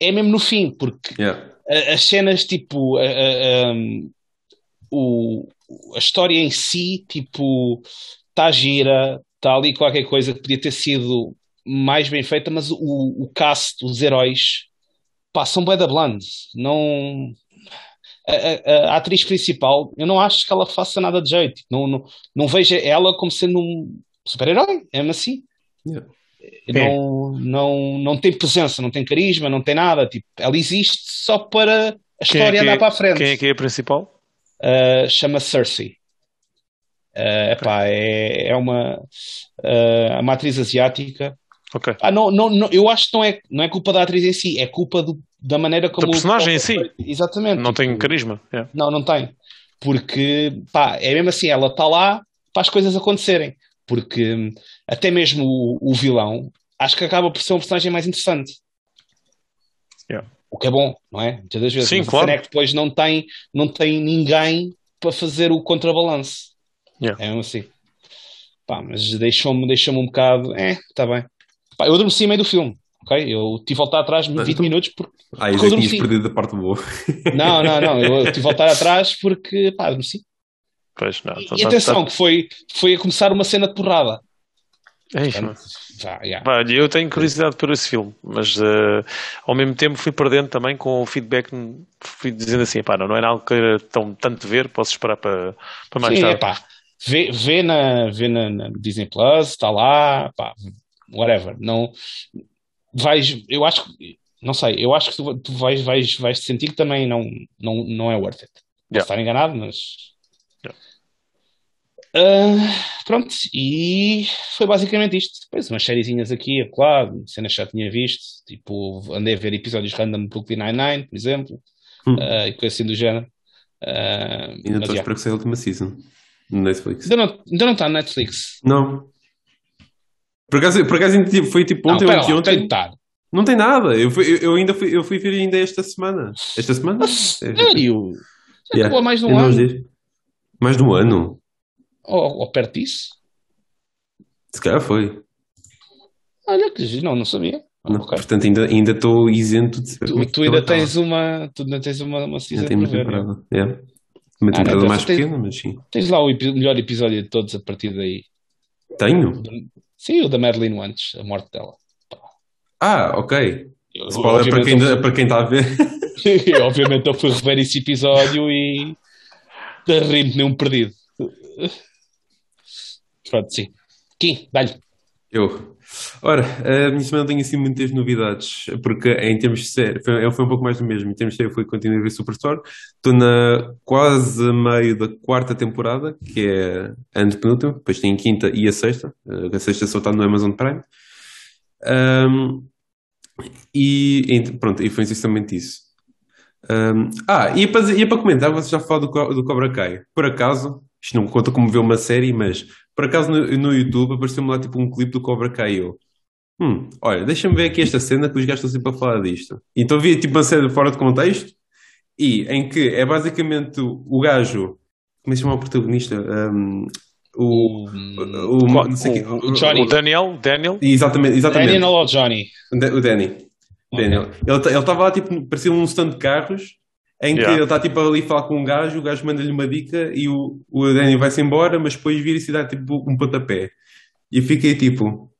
é mesmo no fim, porque yeah. as cenas, tipo, a, a, um, o, a história em si, tipo, está gira, está ali qualquer coisa que podia ter sido mais bem feita, mas o, o cast, os heróis, pá, são bué da bland. Não... A, a, a, atriz principal, eu não acho que ela faça nada de jeito. Não, não, não vejo ela como sendo um super-herói, é assim. Yeah. Não, é. não, não tem presença, não tem carisma, não tem nada. Tipo, ela existe só para a é história é andar é, para a frente. Quem é que é a principal? Uh, Chama Cersei. Uh, epá, é, é uma, uh, uma atriz asiática Ah, não, não, não, eu acho que não é, não é culpa da atriz em si, é culpa do- da maneira como. Da personagem em si. Exatamente. Não tem carisma. é. Não, não tem. Porque, pá, é mesmo assim, ela está lá para as coisas acontecerem. Porque até mesmo o, o vilão, acho que acaba por ser um personagem mais interessante. Yeah. O que é bom, não é? Muitas das vezes. Sim, Mas claro. é que depois não tem, não tem ninguém para fazer o contrabalanço. Yeah. É mesmo assim. Pá, mas deixou-me deixou um bocado. É, está bem. Pá, eu adormeci a meio do filme. Ok? Eu tive de voltar atrás 20 Então- minutos porque. Ah, eu já tinhas perdido a parte boa. Não, não, não. Eu tive de voltar atrás porque. Pá, adormeci. Pois, não. tá- E tá- atenção, tá- que foi, foi a começar uma cena de porrada. É isso, yeah. Pá, olha, eu tenho curiosidade por esse filme, mas eh, ao mesmo tempo fui perdendo também com o feedback, fui dizendo assim, pá, não, não é algo que queira tão, tanto ver, posso esperar para, para mais Sim, tarde. epá, vê, vê, na, vê na, na Disney Plus, está lá, pá, whatever. Não, vais, eu acho que, não sei, eu acho que tu, tu vais, vais, vais sentir que também não, não, não é worth it. Yeah. estar enganado, mas. Yeah. Ah, pronto, e foi basicamente isto. Depois umas sériezinhas aqui, claro, cenas que já tinha visto, tipo, andei a ver episódios random de Brooklyn Nine-Nine, por exemplo, Hum. ah, e coisa assim do género. Ah, Ainda estou a esperar que saia a última season Netflix. Ainda não, ainda não está na Netflix. Não. Por acaso, por acaso tipo, foi tipo Não, ontem ou lá, anteontem. tem de estar. Não tem nada. Eu, fui, eu, ainda fui, eu fui ver ainda esta semana. Esta semana? A sério? Já Yeah. acabou há mais de um uns ano? dias. Mais de um ano. Ou, ou perto disso? Se calhar foi. Olha, que não, não sabia. Ah, Não, ok. Portanto, ainda ainda estou isento de saber é Tu, tu ainda tens uma, tu ainda tens uma, uma season Ainda tem uma para ver, temporada. Yeah. Uma Ah, temporada não, mais tens- pequena, mas sim. Tens lá o melhor episódio de todos a partir daí. Tenho? Sim, o da Madeline Wantes, a morte dela. Ah, ok. Eu, Spoiler para quem, eu para quem está a ver. obviamente eu fui rever esse episódio e rir-me nem um perdido. Pronto, sim. Kim, dá-lhe. Eu. Ora, a minha semana não tem assim muitas novidades, porque em termos de série, foi, foi um pouco mais do mesmo. Em termos de série, foi continuar a ver Superstore. Estou na quase meio da quarta temporada, que é a antepenúltima, depois tem a quinta e a sexta. A sexta só está no Amazon Prime. Ahm, e pronto, e foi essencialmente isso. Ahm, ah, e para, e para comentar, vocês já falaram do, do Cobra Kai. Por acaso, isto não conta como ver uma série, mas por acaso no, no YouTube apareceu-me lá tipo um clipe do Cobra Kai eu. Hum, olha, deixa-me ver aqui esta cena que os gajos estão sempre a falar disto. Então vi tipo uma cena fora de contexto e em que é basicamente o, o gajo, como é que se chama o protagonista? Ahm, o, o, Qual- não sei quê- o- o Johnny. O Daniel, Daniel, Exatamente, exatamente. Daniel ou Johnny? O Da- O Danny. Daniel. Ele ele estava lá, tipo, parecia um stand de carros, em que Yeah. ele está, tipo, ali a falar com um gajo, o gajo manda-lhe uma dica e o, o Danny vai-se embora, mas depois vira-se e dá, tipo, um pontapé. E eu fiquei, tipo...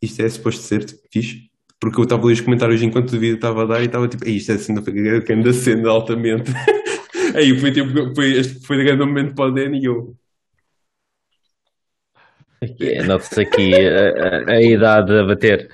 Isto é suposto ser, tipo, fixe? Porque eu estava ali os comentários enquanto o vídeo estava a dar e estava, tipo, "Ei, isto é assim, quem da cena altamente. Aí foi, tipo, foi, este foi o grande momento para o Danny e eu... É, Nota-se aqui a, a- a idade a bater.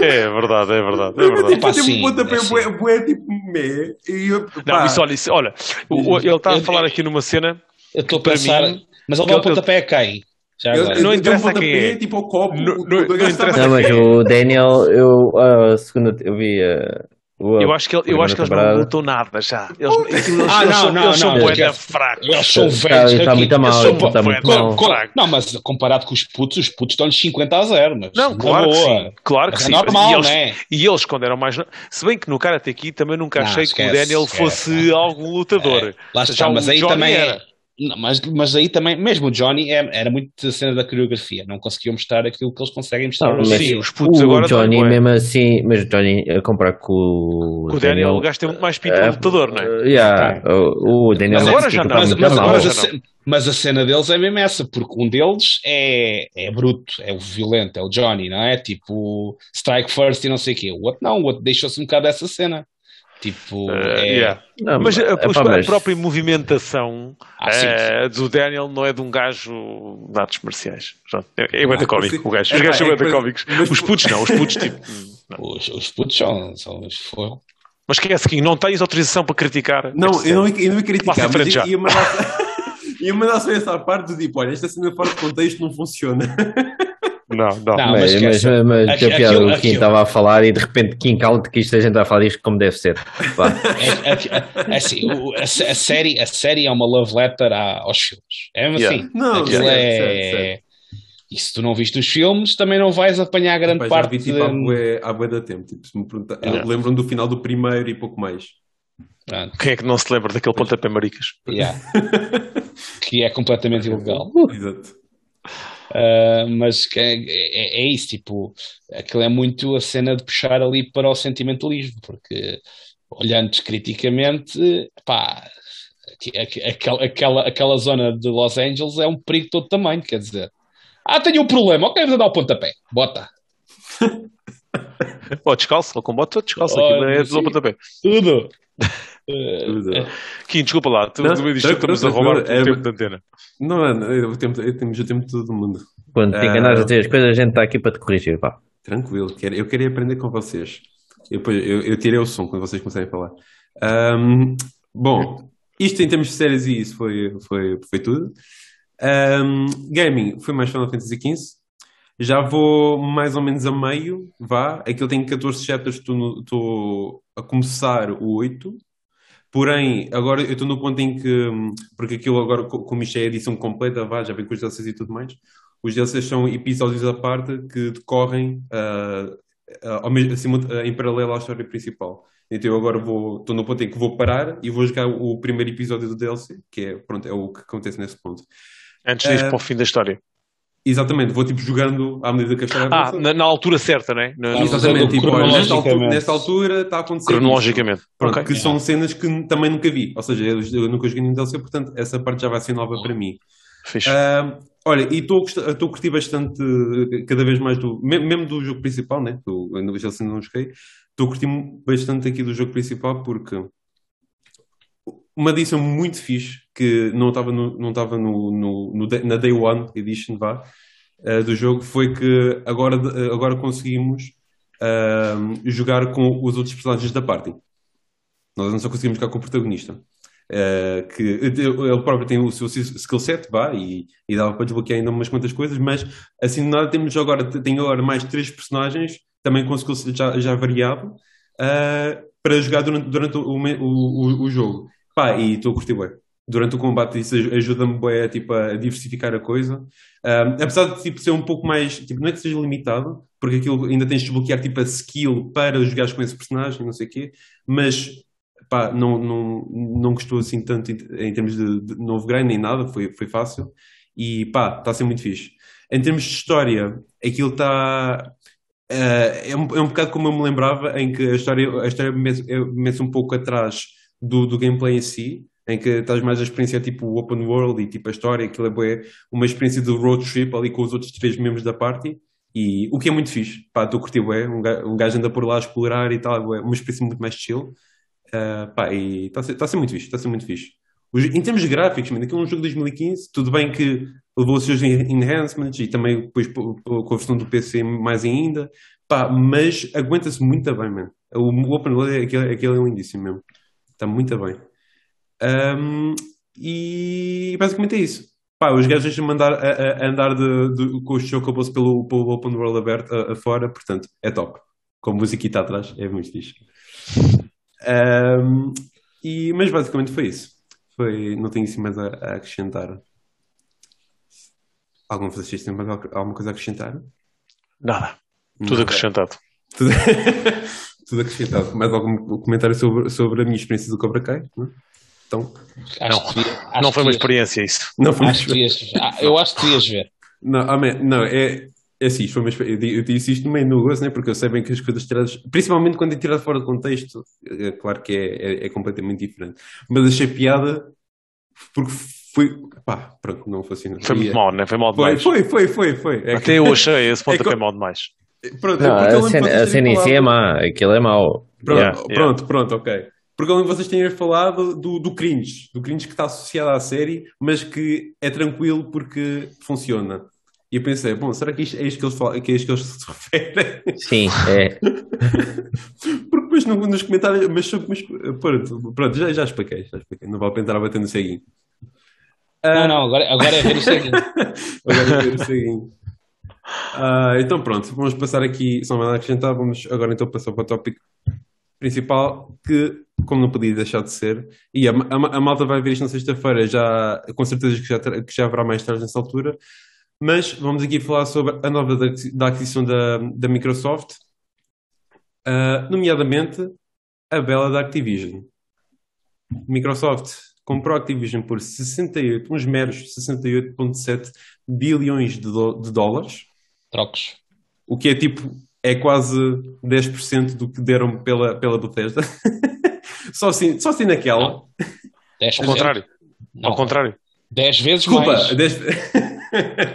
é verdade, é verdade, é verdade. tipo, Pá, tipo, um pontapé é assim. bué, bué, tipo, meh. E eu, Não, isso, olha, isso, olha, o- o- ele está a falar aqui numa cena, Eu estou a pensar. mim, mas ele dá o pontapé a quem? Já Eu- eu Não um interessa pontapé, quem é. Tipo ao copo. Não- o- não- o não gajo estava- interessa Não, mas é. o Daniel, eu a segunda eu vi a, o- eu acho que, ele- eu acho que eles não lutam nada já. Eles, aquilo- eles, Ah, eles não, eles são não, esquece. fracos. Eles são Está- velhos. está aqui. muito mal, Eles são está muito mal. Não, mas comparado com os putos, os putos estão-lhes 50 a 0. Mas Não, claro que sim. Claro que é sim. normal, e, eles, né? e eles, quando eram mais. Se bem que no Karate Kid também nunca Não, achei que o esquece, Daniel esquece, fosse não. algum lutador. É, lá está, Já o mas aí Johnny também era. Não, mas, mas aí também, mesmo o Johnny é- era muito a cena da coreografia, não conseguiam mostrar aquilo que eles conseguem mostrar Não, mas os putos o agora Johnny, mesmo assim, mas o Johnny, a comparar com o, Com o Daniel, o gajo tem muito mais pinta de é, lutador, não é? uh, yeah, o, o Daniel Mas agora já não, Mas, mas, agora já não. cena, mas a cena deles é mesmo essa, porque um deles é, é bruto, é o violento, é o Johnny, não é? Tipo, strike first e não sei o quê. O outro não, o outro deixou-se um bocado dessa cena. Tipo, Uh, é... yeah. Não, Mas a, epá, a mas- própria movimentação Ah, eh, do Daniel não é de um gajo de artes marciais. É, é da Ah, cómico, sim. o gajo. É Os pá, gajos são é que- cómicos. mas- Os putos não, os putos tipo. Os, os putos são, são os fogo. Mas que não tens autorização para criticar. Não, eu não, eu não ia criticar, Passa frente mas ia, ia mandar, ia mandar só essa parte do tipo: olha, esta cena fora de contexto não funciona. Não, não, não. Mas, mas mas, mas, Aqui- a piada aquilo- o Kim estava a falar e de repente Kim cala que isto a gente vai falar disto como deve ser. É, é- é assim, o- a, a série, a série é uma love letter aos filmes. É mesmo Yeah. assim. Não, Aquilo é. certo, certo. E se tu não viste os filmes, também não vais apanhar grande já parte. vi tipo de- há bué, da tempo. Tipo, se me perguntar, do final do primeiro e pouco mais. Pronto, Quem é que não se lembra daquele pontapé maricas? yeah. que é completamente ilegal. Exato. Uh, mas que é, é- é isso, tipo, aquilo é muito a cena de puxar ali para o sentimentalismo, porque olhando criticamente, pá, aqui- aqui- aquela, aquela, aquela zona de Los Angeles é um perigo de todo tamanho, quer dizer. Ah, tenho um problema, ok, vamos dar o pontapé, bota, Ou descalço, ou com bota, descalço. Olha, Aquilo é tudo ao sim. pontapé. tudo. Uh. Kim, desculpa lá, tu Não, disto tranquilo, estamos a roubar o tranquilo, é- tempo de antena. Não, é, não, eu tenho, eu tenho, eu tenho todo mundo. Quando te enganares a dizer as coisas, a gente está aqui para te corrigir. Pá. Tranquilo, quero, eu queria aprender com vocês. Eu, depois- eu, eu tirei o som quando vocês começarem a falar. Ahm, bom, isto em termos de séries e isso foi, foi, foi tudo. Ahm, gaming, foi mais Final Fantasy XV. Já vou mais ou menos a meio, vá. Aquilo tem 14 chapters, estou a começar o 8. Porém, agora eu estou no ponto em que, hum, porque aquilo agora, co- como isto é edição completa, vá, já vem com os DLCs e tudo mais, os DLCs são episódios à parte que decorrem ah, ah, ao mesmo, assim, ah, em paralelo à história principal. Então eu agora vou, estou no ponto em que vou parar e vou jogar o primeiro episódio do DLC, que é, pronto, é o que acontece nesse ponto. Antes de ir Ah. para o fim da história. Exatamente, vou tipo jogando à medida que a história Ah, na, na altura certa, não é? Na- Ah, Exatamente, tipo, olha, nesta, altura, nesta altura está a acontecer. cronologicamente. isto. Pronto, Ok. que são cenas que também nunca vi. Ou seja, eu, eu nunca joguei nenhum DLC, portanto, essa parte já vai ser nova para mim. Fixe. Ah, olha, e estou a curtir bastante, cada vez mais do. me- Mesmo do jogo principal, né? Do, não- já assim não joguei. Estou a curtir bastante aqui do jogo principal porque. Uma edição muito fixe que não estava no, não estava no, no, no na Day One Edition vá, eh, do jogo foi que agora, eh, agora conseguimos ah, jogar com os outros personagens da party. Nós não só conseguimos jogar com o protagonista. Uh, que ele próprio tem o seu skill set, vá, e, e dava para desbloquear ainda umas quantas coisas, mas assim de nada temos agora, tenho agora mais três personagens, também com skill set já, já variado, uh, para jogar durante, durante o, o, o, o jogo. Pá, e estou a curtir bem. Durante o combate isso ajuda-me bem, tipo, a diversificar a coisa. Um, apesar de tipo, ser um pouco mais, tipo, não é que seja limitado, porque aquilo ainda tens de desbloquear tipo, a skill para jogares com esse personagem, não sei o quê, mas pá, não, não, não gostou assim tanto em, em termos de, de novo grind nem nada, foi, foi fácil e pá, está a ser muito fixe. Em termos de história, aquilo está. Uh, é, um, é um bocado como eu me lembrava, em que a história, a história começa um pouco atrás do, do gameplay em si, em que estás mais a experiência tipo open world e tipo a história, aquilo é uma experiência de road trip ali com os outros três membros da party. E o que é muito fixe, pá, estou a curtir, é, um, um gajo anda por lá a explorar e tal, é uma experiência muito mais chill. Uh, pá, e está a, tá a ser muito fixe, está a ser muito fixe. Os, em termos de gráficos, mano, aquilo é um jogo de 2015, tudo bem que levou os seus enhancements e também depois com a versão do PC mais ainda, pá, mas aguenta-se muito bem, mano. O, o Open World é, aquele, aquele é lindíssimo mesmo. Está muito bem. Um, e basicamente é isso. Pá, os gajos deixam-me andar, a, a andar de, de, com os chocobos pelo, pelo Open World aberto a, a fora, portanto, é top. Com a música está atrás, é muito fixe. Um, e, mas basicamente foi isso. Foi, não tenho assim mais a, a acrescentar. Algum de vocês tem mais alguma coisa a acrescentar? Nada. Tudo não, acrescentado. Tudo, tudo, acrescentado. Mais algum comentário sobre, sobre a minha experiência do Cobra Kai? Não? Então, acho não, que, não foi uma experiência isso. Não foi acho que eu acho que devias ver. Não, amém, não é, é assim, foi uma, eu, eu disse isto meio no gozo, né, porque eu sei bem que as coisas tiradas, principalmente quando é tirado fora de contexto, é claro que é, é, é, completamente diferente. Mas achei piada porque foi. Pá, pronto, não foi assim. Foi muito mal, né? Foi mal demais. Foi, foi, foi. foi. É Até que... eu achei esse ponto é foi mal demais. Pronto, não, a cena, em si é má, aquilo é mau. Pronto, yeah. pronto, pronto, ok. Porque eu lembro vocês terem falado do, do cringe, do cringe que está associado à série, mas que é tranquilo porque funciona. E eu pensei, bom, será que isto, é isto que eles, falam, que é isto que eles se referem? Sim, é. porque depois no, nos comentários, mas, mas pronto, pronto já, já expliquei, já expliquei. Não vale a pena estar a bater no ceguinho. Não, não, agora, agora é ver o ceguinho. agora é ver o ceguinho. Ah, então pronto, vamos passar aqui, há nada a acrescentar, vamos agora então passar para o tópico principal, que como não podia deixar de ser, e a, a- a malta vai ver isto na sexta-feira, já, com certeza que já, que já haverá mais tarde nessa altura, mas vamos aqui falar sobre a nova da, da aquisição da, da Microsoft, ah, nomeadamente a bela da Activision. Microsoft comprou a Activision por 68, uns meros 68,7 bilhões de, dó- de dólares, Trocos. o que é tipo, é quase 10% do que deram pela, pela Bethesda. só, assim, só assim naquela. 10%. Ao contrário. Não, Ao contrário. 10 vezes Desculpa, mais. 10...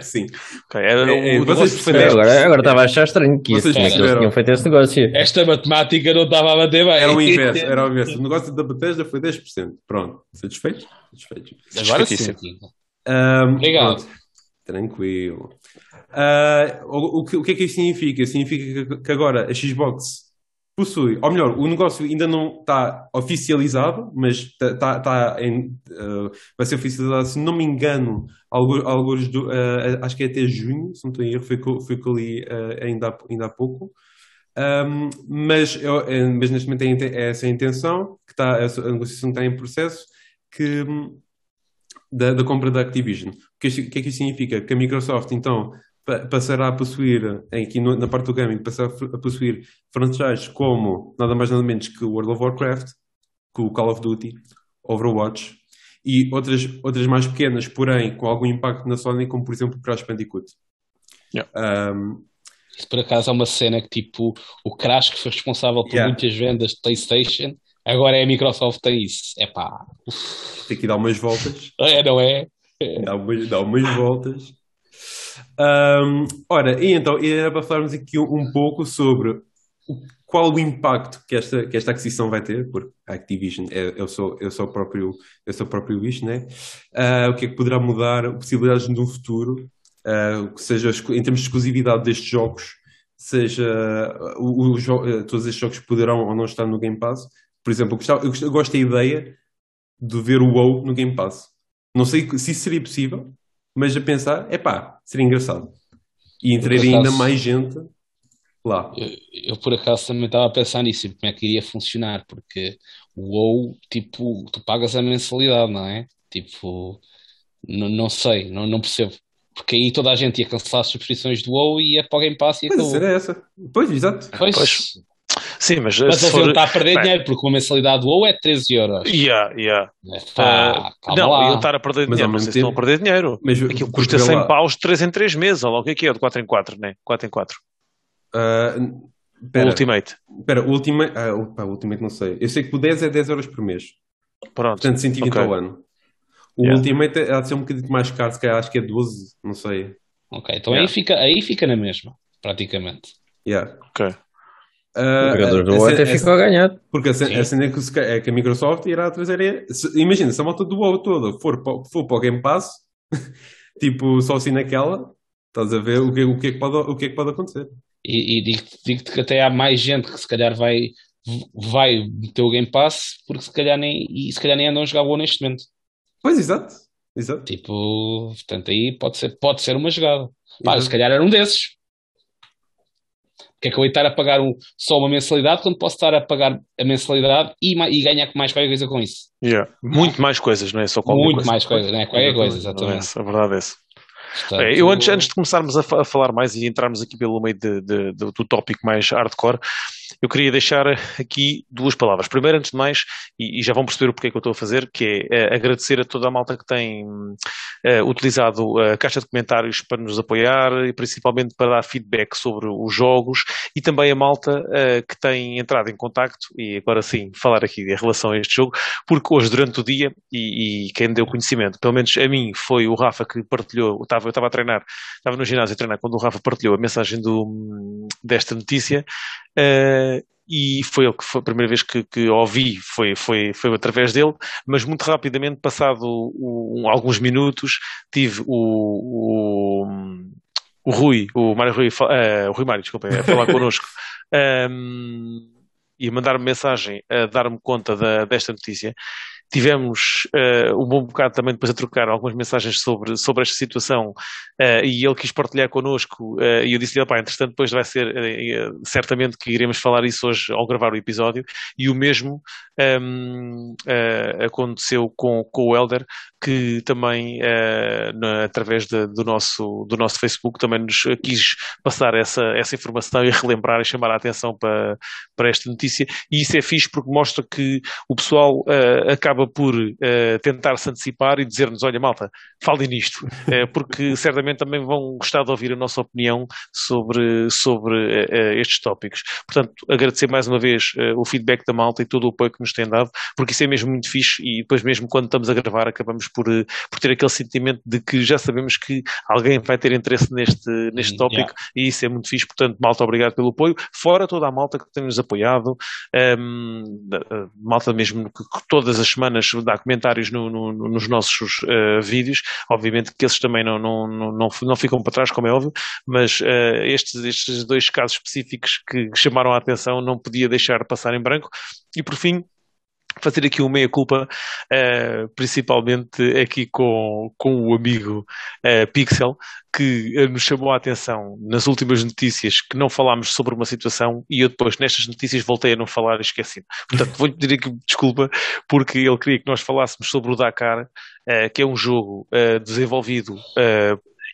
Sim. Ok, era, É, é, o vocês negócio foi perceberam? 10%. Agora, agora estava a achar estranho que isso, Vocês como é que eles perceberam? tinham feito esse negócio. Esta matemática não estava a bater bem. Era o inverso, era o inverso. O negócio da Bethesda foi 10%. Pronto. Satisfeitos? Satisfeitos. Agora sim. Ahm, Obrigado. pronto. Tranquilo. Ah, o, o que, o que é que isto significa? Significa que, que agora a Xbox possui, ou melhor, o negócio ainda não está oficializado, mas está tá, tá em, ah, vai ser oficializado, se não me engano, alguns, alguns do, ah, acho que é até junho, se não estou em erro, foi que eu- ah, ainda, há, ainda há pouco. Um, mas, eu- eh, mas neste momento é é essa a intenção, que está, a negociação está em processo, que, hum, da, da compra da Activision. O que, que é que isso significa? Que a Microsoft, então, pa- passará a possuir, aqui na parte do gaming, passará a possuir franchises como nada mais nada menos que o World of Warcraft, que o Call of Duty, Overwatch e outras, outras mais pequenas, porém com algum impacto na Sony, como por exemplo o Crash Bandicoot. Yeah. Um, Isso por acaso é uma cena que tipo, o Crash que foi responsável por Yeah. muitas vendas de PlayStation, agora é a Microsoft tem isso. É pá. tem que dar umas voltas. É, não é? Dá umas, dá umas voltas. Ahm, ora, e então, era para falarmos aqui um, um pouco sobre o- qual o impacto que esta, que esta aquisição vai ter, porque a Activision é, eu sou, eu sou o próprio, eu sou o próprio bicho, né? Ah, o que é que poderá mudar, possibilidades no futuro, ah, seja em termos de exclusividade destes jogos, seja o, o eh, todos estes jogos poderão ou não estar no Game Pass. Por exemplo, eu, gostava- eu eu gosto da ideia de ver o WoW no Game Pass. Não sei se isso seria possível, mas a pensar, é pá, seria engraçado. E entraria ainda mais gente lá. Eu, eu, por acaso também estava a pensar nisso, e como é que iria funcionar, porque o WoW, tipo, tu pagas a mensalidade, não é? Tipo, não, não sei, não, não percebo. Porque aí toda a gente ia cancelar as subscrições do WoW e ia para o Game Pass e Pois acabou. era essa. Pois, exato. Pois, Pois, Sim, mas, mas se eles for... estar a perder Bem, dinheiro, porque uma mensalidade do WoW é 13 euros. Yeah, yeah. Pá, calma não, lá. iam estar a perder Mas dinheiro, não sei se estão a tempo- perder dinheiro. Mas Aquilo custa vê 100 lá, paus de 3 em 3 meses, olha lá o que é que é, de 4 em 4, né? 4 em 4. ah, O Pera, Ultimate. pera, o Ultimate, ah, o- pá, o Ultimate não sei. Eu sei que o 10 é 10 euros por mês, Pronto. portanto 120 Ok. ao ano. O Yeah. Ultimate há de ser um bocadinho mais caro, se calhar acho que é 12, não sei. Ok, então Yeah. aí, fica, aí fica na mesma, praticamente. Yeah. Ok. Ah, Os jogadores a- do a WoW cena- até ficam a ganhar. Porque a cena, é, que, é a Microsoft irá trazer. é- se- imagina, se a malta do WoW toda for, para, for para o Game Pass, tipo, só assim naquela, estás a ver o que, o que, é, que pode, o que é que pode acontecer. E, e digo-te digo-te que até há mais gente que se calhar vai, vai meter o Game Pass porque se calhar nem, e se calhar nem andam a jogar WoW neste momento. Pois, exato. Exato. Tipo, portanto, aí pode ser, pode ser uma jogada. Pá, se calhar era um desses. Porque é que eu estar a pagar um, só uma mensalidade quando posso estar a pagar a mensalidade e, e ganhar mais qualquer coisa com isso? Yeah. Muito mais coisas, não é só qualquer Muito coisa. mais coisas, não é? Qualquer coisa, é exatamente. essa, a verdade é essa. Portanto, eu antes, antes de começarmos a, fa- a falar mais e entrarmos aqui pelo meio de- de- do, do tópico mais hardcore, eu queria deixar aqui duas palavras. Primeiro, antes de mais, e, e já vão perceber o porquê que eu estou a fazer, que é eh, agradecer a toda a malta que tem eh, utilizado a caixa de comentários para nos apoiar e principalmente para dar feedback sobre os jogos e também a malta eh, que tem entrado em contacto e agora sim falar aqui em relação a este jogo, porque hoje durante o dia e, e quem deu conhecimento, pelo menos a mim, foi o Rafa que partilhou, eu estava, eu estava a treinar, estava no ginásio a treinar quando o Rafa partilhou a mensagem do, desta notícia e foi ele que foi a primeira vez que, que ouvi, foi, foi, foi através dele, mas muito rapidamente, passado o- um- alguns minutos, tive o, o, Rui, o Mário Rui, eh, o Rui Mário, desculpa, a falar connosco, ehm, e mandar-me mensagem a dar-me conta da- desta notícia. Tivemos uh, um bom bocado também depois a trocar algumas mensagens sobre, sobre esta situação uh, e ele quis partilhar connosco uh, e eu disse-lhe, pá, entretanto depois vai ser certamente que iremos falar isso hoje ao gravar o episódio. E o mesmo um, ehm, aconteceu com, com o Elder que também na, através de, do, nosso, do nosso Facebook também nos quis passar essa, essa informação e relembrar e chamar a atenção para, para esta notícia. E isso é fixe porque mostra que o pessoal acaba acaba por uh, tentar se antecipar e dizer-nos: olha, malta, falem nisto, uh, porque certamente também vão gostar de ouvir a nossa opinião sobre, sobre uh, estes tópicos. Portanto, agradecer mais uma vez o feedback da malta e todo o apoio que nos têm dado, porque isso é mesmo muito fixe e depois, mesmo quando estamos a gravar, acabamos por, por ter aquele sentimento de que já sabemos que alguém vai ter interesse neste, neste tópico yeah. e isso é muito fixe. Portanto, malta, obrigado pelo apoio. Fora toda a malta que tem-nos apoiado, um, ehm, malta mesmo que, que todas as semanas semanas dá comentários no, no, nos nossos uh, vídeos. Obviamente que esses também não, não, não, não, ficam para trás, como é óbvio, mas uh, estes, estes dois casos específicos que chamaram a atenção não podia deixar passar em branco. E por fim, fazer aqui uma meia-culpa, uh, principalmente aqui com, com o amigo uh, Pixel, que uh, nos chamou a atenção nas últimas notícias que não falámos sobre uma situação e eu depois nestas notícias voltei a não falar e esqueci. Portanto, vou-lhe pedir aqui desculpa porque ele queria que nós falássemos sobre o Dakar, que é um jogo desenvolvido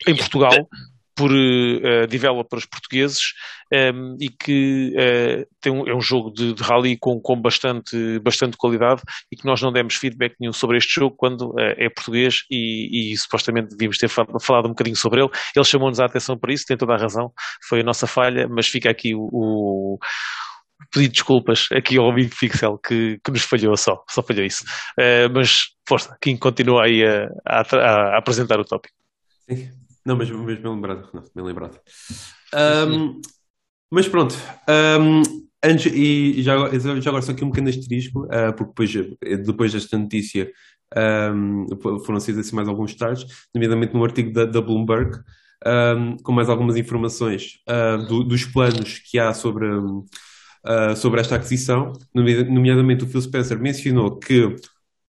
em Portugal por uh, developers portugueses um, ehm, e que uh, tem um, é um jogo de, de rally com, com bastante, bastante qualidade e que nós não demos feedback nenhum sobre este jogo quando uh, é português e, e, supostamente devíamos ter falado um bocadinho sobre ele. Ele chamou-nos a atenção para isso, tem toda a razão, foi a nossa falha, mas fica aqui o, o pedir desculpas aqui ao amigo Pixel que, que nos falhou só, só falhou isso. Uh, mas força, quem continua aí a, a, a apresentar o tópico. Sim. Não, mas, mas bem lembrado, não, bem lembrado. Um, mas pronto, um, antes, e já, já agora só aqui um pequeno asterisco, uh, porque depois, depois desta notícia um, foram saídos assim mais alguns detalhes, nomeadamente no artigo da, da Bloomberg, um, com mais algumas informações uh, do, dos planos que há sobre, uh, sobre esta aquisição, nomeadamente o Phil Spencer mencionou que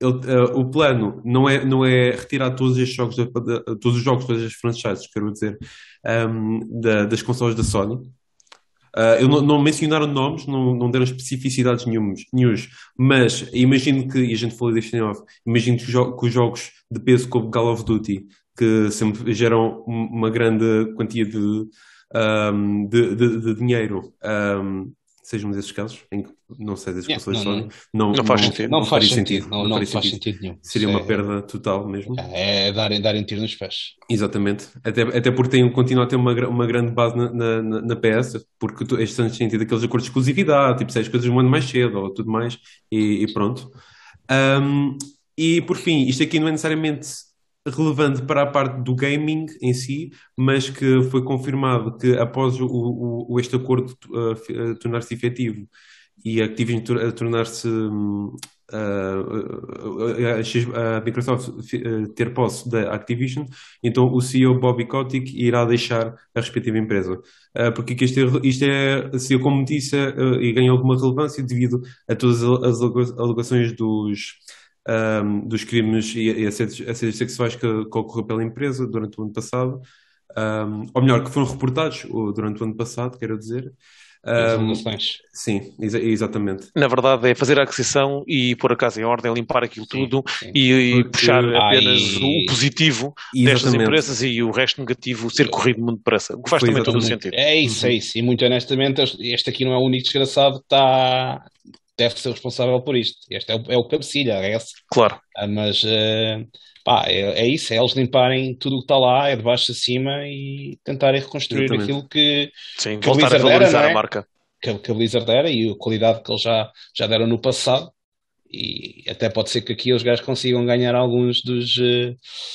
ele, uh, o plano não é, não é retirar todos estes jogos, todos os jogos, todas as franchises, quero dizer, um, ehm, da, das consoles da Sony. Uh, eu não, não, mencionaram nomes, não, não deram especificidades nenhumas, mas imagino que, e a gente falou disto em imagino que, jo que os jogos de peso como Call of Duty, que sempre geram uma grande quantia de, um, ehm, de, de, de, dinheiro, um, ehm, sejam esses casos em que não sei das pessoas yeah, não, não, não, faz sentido. Não, faz sentido. Não, não, faz sentido nenhum. Seria uma é, perda total mesmo. É, é darem, darem tiro nos pés. Exatamente. Até, até porque tem, continua a ter uma, uma grande base na, na, na PS, porque tu, estes anos têm tido aqueles acordos de exclusividade, tipo, se as coisas um ano mais cedo ou tudo mais, e, e pronto. Um, e por fim, isto aqui não é necessariamente relevante para a parte do gaming em si, mas que foi confirmado que após o, o este acordo uh, uh, tornar-se efetivo e a Activision a tornar-se uh, a, Microsoft ter posse da Activision, então o CEO Bobby Kotick irá deixar a respectiva empresa. porque isto, é, isto é, se como disse, e ganha alguma relevância devido a todas as alegações dos um, dos crimes e, e assédios, assédios sexuais que, que, ocorreu pela empresa durante o ano passado, um, ou melhor, que foram reportados durante o ano passado, quero dizer. Um, sim, exa exatamente. Na verdade, é fazer a aquisição e pôr a casa em ordem, limpar aquilo sim, tudo sim. E, e puxar apenas o positivo exatamente. destas empresas e o resto negativo ser corrido muito depressa. O que faz Foi também todo o sentido. É isso, é isso. E muito honestamente, este aqui não é o único desgraçado que está deve ser responsável por isto. Este é o, é o cabecilha, é esse. Claro. Ah, mas uh, pá, é, é, isso, é eles limparem tudo o que está lá, é de baixo a cima e tentarem reconstruir Exatamente. aquilo que, Sim, que voltar a valorizar era, é? a marca. Que, que a Blizzard era e a qualidade que eles já, já deram no passado. E até pode ser que aqui os gajos consigam ganhar alguns dos uh,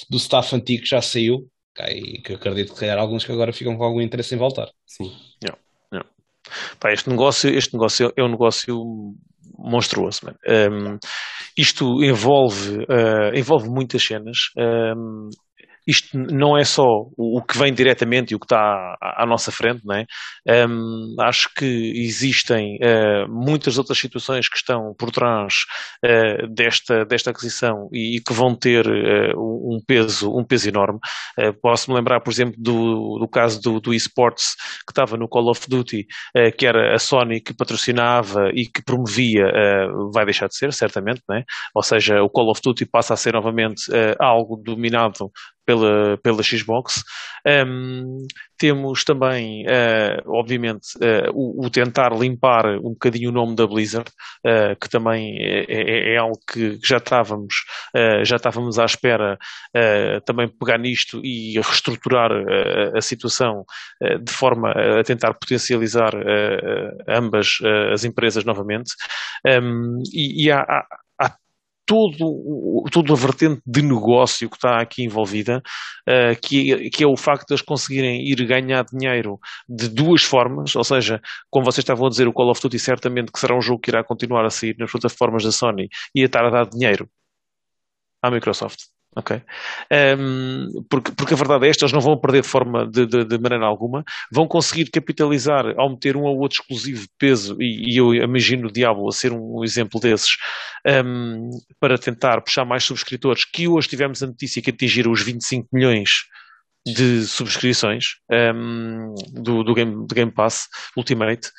do staff antigo que já saiu. E que eu acredito que alguns que agora ficam com algum interesse em voltar. Sim. Yeah. Yeah. Pá, este negócio, este negócio é um negócio monstruoso. Um, isto envolve, uh, envolve muitas cenas. Um, isto não é só o, que vem diretamente e o que está à, nossa frente, não é? Um, acho que existem uh, muitas outras situações que estão por trás uh, desta, desta aquisição e, e que vão ter uh, um peso, um peso enorme. Posso-me lembrar, por exemplo, do, do caso do, do eSports que estava no Call of Duty, que era a Sony que patrocinava e que promovia, vai deixar de ser, certamente, não é? Ou seja, o Call of Duty passa a ser novamente algo dominado pela, pela Xbox. Um, temos também, uh, obviamente, uh, o, o, tentar limpar um bocadinho o nome da Blizzard, uh, que também é, é, é, algo que já estávamos, já estávamos à espera também pegar nisto e reestruturar a situação de forma a tentar potencializar ambas as empresas novamente. Um, e, e há todo, toda a vertente de negócio que está aqui envolvida, uh, que, que é o facto de eles conseguirem ir ganhar dinheiro de duas formas, ou seja, como vocês estavam a dizer, o Call of Duty certamente que será um jogo que irá continuar a sair nas plataformas da Sony e a estar a dar dinheiro à Microsoft. Ok? Um, porque, porque a verdade é esta, eles não vão perder de forma de, de, de, maneira alguma, vão conseguir capitalizar ao meter um ou outro exclusivo de peso, e, e eu imagino o Diablo a ser um, um exemplo desses, um, para tentar puxar mais subscritores, que hoje tivemos a notícia que atingiram os 25 milhões de subscrições um, do, do, Game, do Game Pass Ultimate.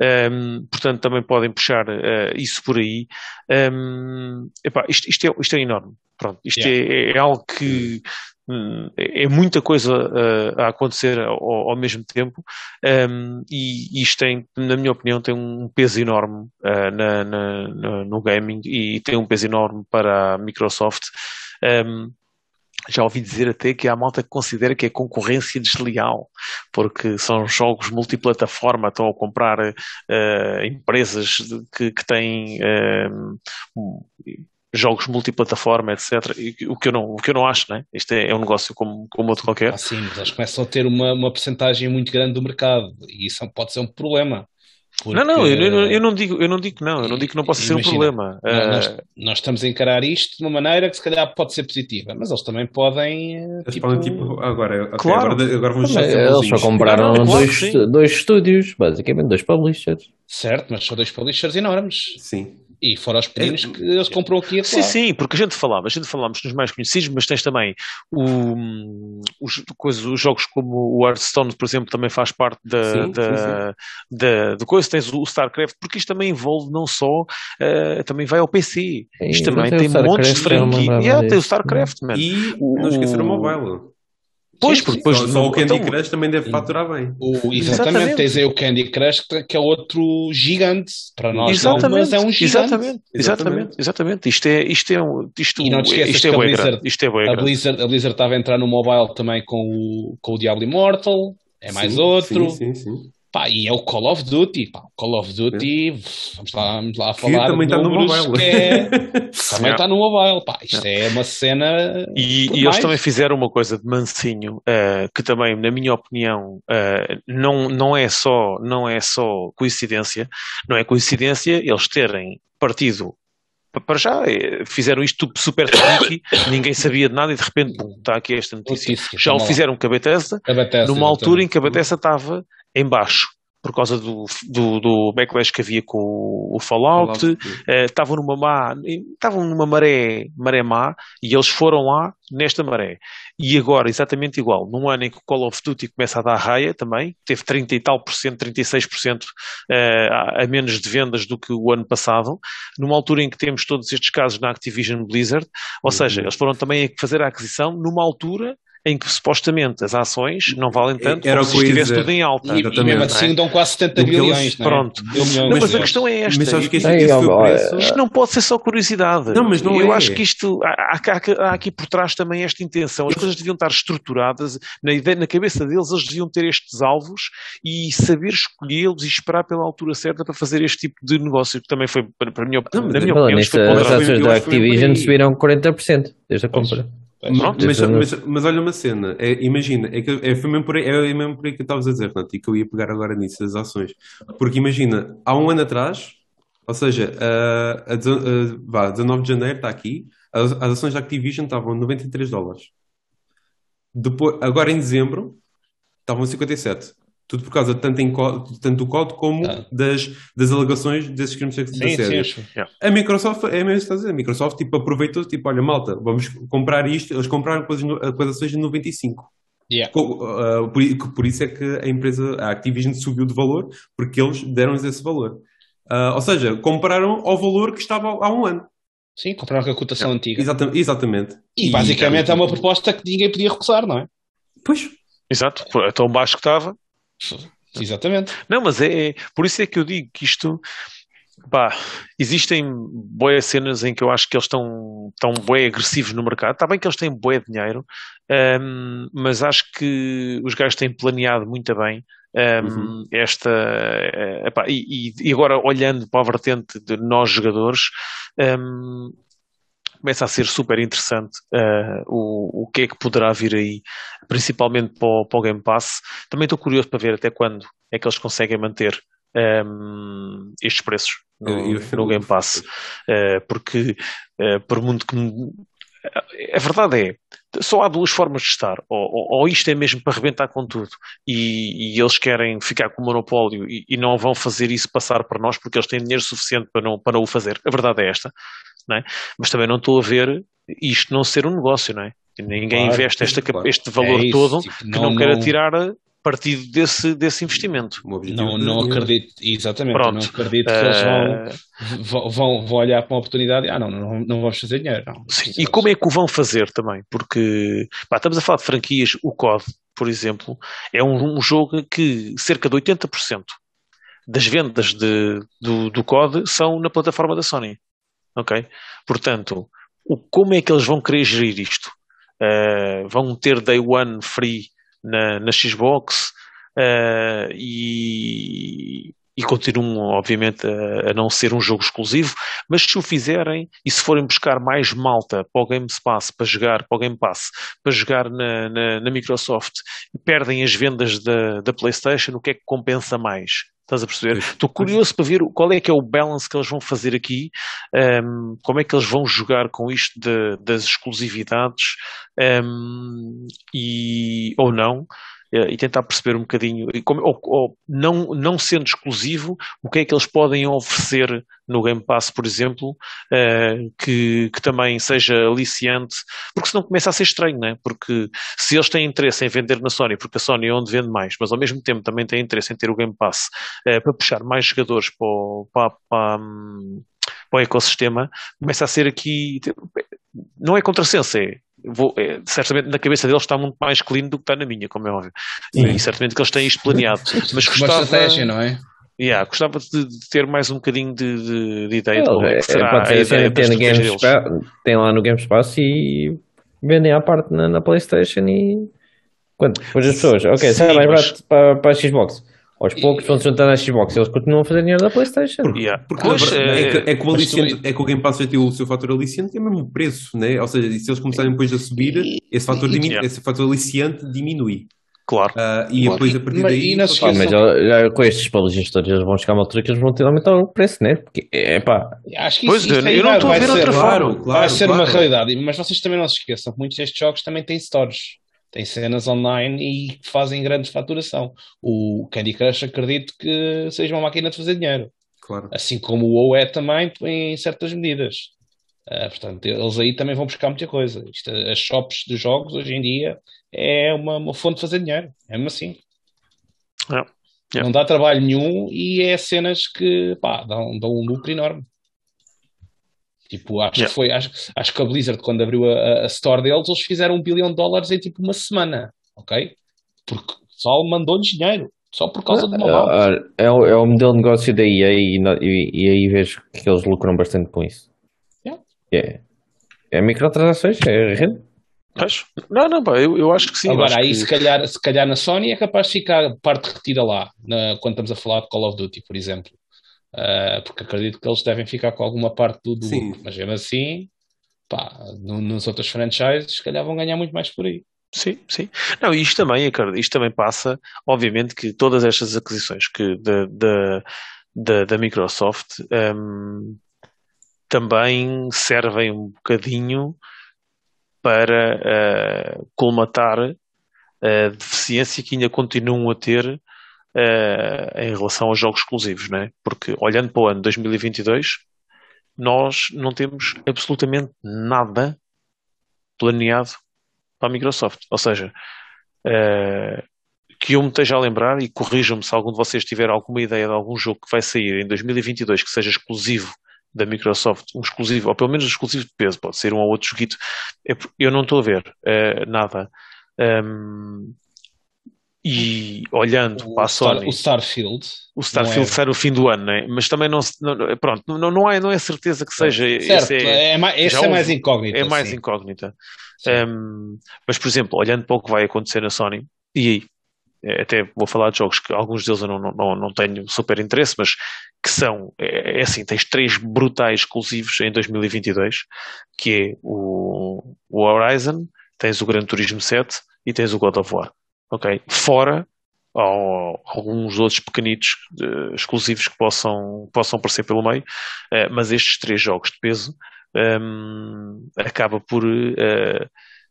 Um, portanto, também podem puxar uh, isso por aí. Um, epá, isto, isto, é, isto é enorme. Pronto, isto yeah. é, é, algo que hum, é muita coisa uh, a acontecer ao, ao mesmo tempo um, e isto tem, na minha opinião, tem um peso enorme uh, na, na, na, no gaming e tem um peso enorme para a Microsoft. Um, já ouvi dizer até que há malta que considera que é concorrência desleal, porque são jogos multiplataforma, estão a comprar uh, empresas que, que têm uh, jogos multiplataforma, etc. E, o, que eu não, o que eu não acho, né? Isto é, é um negócio como, como outro qualquer. Ah, sim, mas eles começam a ter uma, uma percentagem muito grande do mercado e isso pode ser um problema. Porque... Não, não, eu, eu, eu, não digo, eu não digo que não, eu não digo que não possa Imagina, ser um problema. Nós, uh... nós, estamos a encarar isto de uma maneira que se calhar pode ser positiva, mas eles também podem. Eles tipo... podem tipo, agora, okay, claro. agora, agora vamos Eles só compraram não, dois, claro dois estúdios, basicamente, dois publishers. Certo, mas são dois publishers enormes. Sim. E fora os pequenos é, que eles compram aqui e Sim, sim, porque a gente falava, a gente falamos nos mais conhecidos, mas tens também o, os, coisas, os jogos como o Hearthstone, por exemplo, também faz parte da, sim, da, sim, sim. da, da coisa. Tens o StarCraft, porque isto também envolve não só, uh, também vai ao PC. Isto também tem montes de franquia. É yeah, tem o StarCraft, man. E não esquecer o mobile. Pois, porque depois. Só, só o Candy então, Crush também deve faturar bem. O, exatamente, exatamente, tens aí o Candy Crush, que é outro gigante. Para nós, exatamente, não, mas é um gigante. Exatamente, exatamente, exatamente. Isto é, isto é, um, isto, e não te esqueças isto é que a Blizzard, isto é a, Blizzard, a Blizzard estava a entrar no mobile também com o, com o Diablo Immortal. É mais sim, outro. Sim, sim, sim. Pá, e é o Call of Duty. Pá, Call of Duty, é. vamos, lá, vamos lá falar. Que também está no mobile. É, também está no mobile. Pá, isto é, é uma cena. E, e eles também fizeram uma coisa de mansinho, uh, que também, na minha opinião, uh, não, não, é só, não é só coincidência. Não é coincidência eles terem partido para já eh, fizeram isto super sneaky, ninguém sabia de nada e de repente, bum, está aqui esta notícia. notícia já o fizeram com a Bethesda, a Bethesda numa altura em que a Bethesda estava em baixo por causa do, do, do, backlash que havia com o Fallout, uh, estavam numa má, estavam numa maré, maré má e eles foram lá nesta maré. E agora, exatamente igual, num ano em que o Call of Duty começa a dar raia também, teve 30 e tal por cento, 36% uh, a menos de vendas do que o ano passado, numa altura em que temos todos estes casos na Activision Blizzard, ou uhum. seja, eles foram também fazer a aquisição numa altura em que supostamente as ações não valem tanto Era como se estivesse tudo em alta. E, e mesmo assim dão quase 70 bilhões. É? Pronto. Não, mas, mas a questão é esta. Mas acho que isto, isto isto não pode ser só curiosidade. Não, mas não Eu é. acho que isto há, há, há, aqui por trás também esta intenção. As coisas deviam estar estruturadas na, ideia, na cabeça deles, eles deviam ter estes alvos e saber escolhê-los e esperar pela altura certa para fazer este tipo de negócio, que também foi, para, para a minha, não, na minha opinião, as ações da Activision subiram 40% desde a compra. Pronto, mas, mas, mas, olha uma cena, é, imagina, é, que, é, foi mesmo por aí, é mesmo por aí que eu estavas a dizer, Renato, e que eu ia pegar agora nisso, as ações. Porque imagina, há um ano atrás, ou seja, a, a, a, vá, 19 de janeiro está aqui, as, as ações da Activision estavam a 93 dólares. Depois, agora em dezembro, estavam a 57. Tudo por causa tanto, em, tanto do código como Ah. das, das alegações desses crimes da Sim, sim. A Microsoft, é mesmo a dizer, a Microsoft tipo, aproveitou, tipo, olha, malta, vamos comprar isto, eles compraram coisas as ações de 95. Yeah. Ah, por, por isso é que a empresa, a Activision subiu de valor, porque eles deram-lhes esse valor. Ah, ou seja, compraram ao valor que estava há um ano. Sim, compraram com a cotação antiga. Exata- exatamente. E basicamente é uma proposta que ninguém podia recusar, não é? Pois, Exato, é tão baixo que estava. Exatamente. Não, mas é, é- por isso é que eu digo que isto, pá, existem boas cenas em que eu acho que eles estão tão bué agressivos no mercado. Está bem que eles têm bué dinheiro, ahm, mas acho que os gajos têm planeado muito bem. ahm, Uhum. esta eh, epá, e, e- agora olhando para a vertente de nós jogadores ahm, começa a ser super interessante ah, o, o que é que poderá vir aí, principalmente para o, para o Game Pass. Também estou curioso para ver até quando é que eles conseguem manter ahm, estes preços no, no Game Pass. Ah, porque, ah, por muito que. me- A verdade é, só há duas formas de estar. Ou, ou- ou isto é mesmo para arrebentar com tudo e, e eles querem ficar com o monopólio e, e não vão fazer isso passar para nós porque eles têm dinheiro suficiente para não, para não o fazer. A verdade é esta. Não é? Mas também não estou a ver isto não ser um negócio, não é? Ninguém Claro, investe esta, claro. este valor É isso, todo tipo, que não, queira tirar partido desse, desse investimento. Não, é não acredito, exatamente, Pronto. não acredito que eles vão, Eh, vão, vão, vão olhar para uma oportunidade e ah, não, não, não vamos fazer dinheiro. Não. Sim, e como é que o vão fazer também? Porque pá, estamos a falar de franquias, o COD, por exemplo, é um, um jogo que cerca de 80% das vendas de, do, do COD são na plataforma da Sony. Ok? Portanto, o, como é que eles vão querer gerir isto? Eh, vão ter Day One free na, na Xbox eh, e, e continuam, obviamente, a, a não ser um jogo exclusivo, mas se o fizerem e se forem buscar mais malta para o Game Pass para jogar, para o Game Pass, para jogar na, na, na Microsoft e perdem as vendas da, da PlayStation, o que é que compensa mais? Estás a perceber? Estou curioso para ver qual é que é o balance que eles vão fazer aqui, um, como é que eles vão jogar com isto de- das exclusividades um, e, ou não, e tentar perceber um bocadinho, como- ou, ou não, não sendo exclusivo, o que é que eles podem oferecer no Game Pass, por exemplo, eh, que, que também seja aliciante, porque senão começa a ser estranho, não é? Porque se eles têm interesse em vender na Sony, porque a Sony é onde vende mais, mas ao mesmo tempo também têm interesse em ter o Game Pass eh, para puxar mais jogadores para o, para, para, hum, para o ecossistema, começa a ser aqui. Não é contrassenso, é. Vou, é, certamente na cabeça deles está muito mais clean do que está na minha, como é óbvio. Sim. E certamente que eles têm isto planeado. Mas Uma gostava, estratégia, não é? yeah, gostava de, de ter mais um bocadinho de, de, de ideia de como é que será pode a ideia tem, tem, estratégias Games deles. Pa- tem lá no Games Pass e vendem à parte na, na PlayStation e quando depois as pessoas, ok, Sim, sai mais mas- barato para, para a Xbox. Aos poucos vão se juntando à Xbox, eles continuam a fazer dinheiro da PlayStation. Yeah. Porque Pois, a verdade é, que, é, que o mas aliciente, é que o Game Pass já tem o seu fator aliciente, é mesmo o preço, né? Ou seja, e se eles começarem depois a subir, esse fator, diminu- Yeah. esse fator aliciente diminui. claro. Ah, e Claro. depois a partir Mas- daí. e Pá, tem- mas já, já com estes publishers todos eles vão chegar a uma altura que eles vão ter de aumentar o preço, né? Porque é pá, Acho que Pois, isso, isto eu não vai- estou a vai ver outra forma. claro. vai ser uma claro. realidade. Mas vocês também não se esqueçam, muitos destes jogos também têm stores, têm cenas online e que fazem grande faturação. O Candy Crush acredito que seja uma máquina de fazer dinheiro, Claro. assim como o WoW é também em certas medidas. Ah, portanto, eles aí também vão buscar muita coisa. Isto, as shops de jogos hoje em dia é uma, uma fonte de fazer dinheiro, é mesmo assim. É. É. Não dá trabalho nenhum e é cenas que pá, dão, dão um lucro enorme. Tipo, acho Yeah. que foi, acho, acho que a Blizzard, quando abriu a, a store deles, eles fizeram um bilhão de dólares em tipo uma semana, ok? Porque o pessoal mandou-lhes dinheiro, só por causa de uma mouse. Ah, é, o, é o modelo de negócio da EA e, e, e aí vejo que eles lucram bastante com isso. Yeah. É, é microtransações, é. Pois. Não, não, pá, eu, eu acho que sim. Agora, aí que- se calhar, se calhar na Sony é capaz de ficar parte retida lá, na- quando estamos a falar de Call of Duty, por exemplo. Ah, porque acredito que eles devem ficar com alguma parte do, lucro, mas mesmo assim, pá, no, nos outros franchises, se calhar vão ganhar muito mais por aí. Sim, sim. Não, e isto também, acredito, isto também passa, obviamente, que todas estas aquisições que da, da, da, da Microsoft hum, também servem um bocadinho para uh, colmatar a deficiência que ainda continuam a ter uh, em relação aos jogos exclusivos, não é? Porque olhando para o ano 2022, nós não temos absolutamente nada planeado para a Microsoft. Ou seja, uh, que eu me esteja a lembrar, e corrijam-me se algum de vocês tiver alguma ideia de algum jogo que vai sair em 2022 que seja exclusivo da Microsoft, um exclusivo, ou pelo menos um exclusivo de peso, pode ser um ou outro joguito, eu não estou a ver uh, nada. Um, e olhando o para a Sony, Star, o Starfield. O Starfield é... sai no fim do ano, né? mas também não, não pronto, não, não, é, não é certeza que seja. Certo, é, é, mais, é mais incógnita. É mais sim. incógnita. Um, mas, por exemplo, olhando para o que vai acontecer na Sony, e aí, é, até vou falar de jogos que alguns deles eu não, não, não tenho super interesse, mas que são, é, é assim, tens três brutais exclusivos em 2022, que é o, o Horizon, tens o Gran Turismo 7 e tens o God of War ok? Fora ou alguns outros pequenitos uh, exclusivos que possam, possam aparecer pelo meio, uh, mas estes três jogos de peso um, acaba por uh,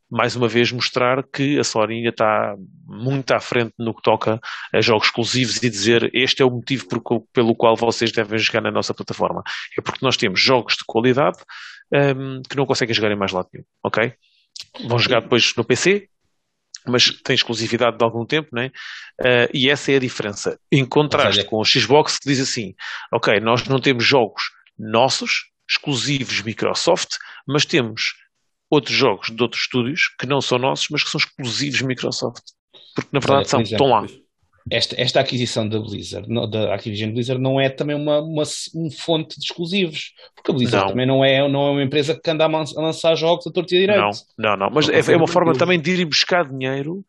mais uma vez mostrar que a Sony ainda está muito à frente no que toca a jogos exclusivos e dizer este é o motivo por, pelo qual vocês devem jogar na nossa plataforma. É porque nós temos jogos de qualidade um, que não conseguem jogar em mais lado nenhum, ok? Vão jogar depois no PC, mas tem exclusividade de algum tempo, né? Uh, e essa é a diferença. Em contraste com o Xbox que diz assim, ok, nós não temos jogos nossos, exclusivos Microsoft, mas temos outros jogos de outros estúdios que não são nossos, mas que são exclusivos Microsoft. Porque na verdade são, estão lá esta, esta aquisição da Blizzard, da Activision Blizzard, não é também uma, uma, uma fonte de exclusivos, porque a Blizzard não. também não é, não é uma empresa que anda a, lançar jogos a torta e direito. Não, não, não, mas é, é uma forma também de ir buscar dinheiro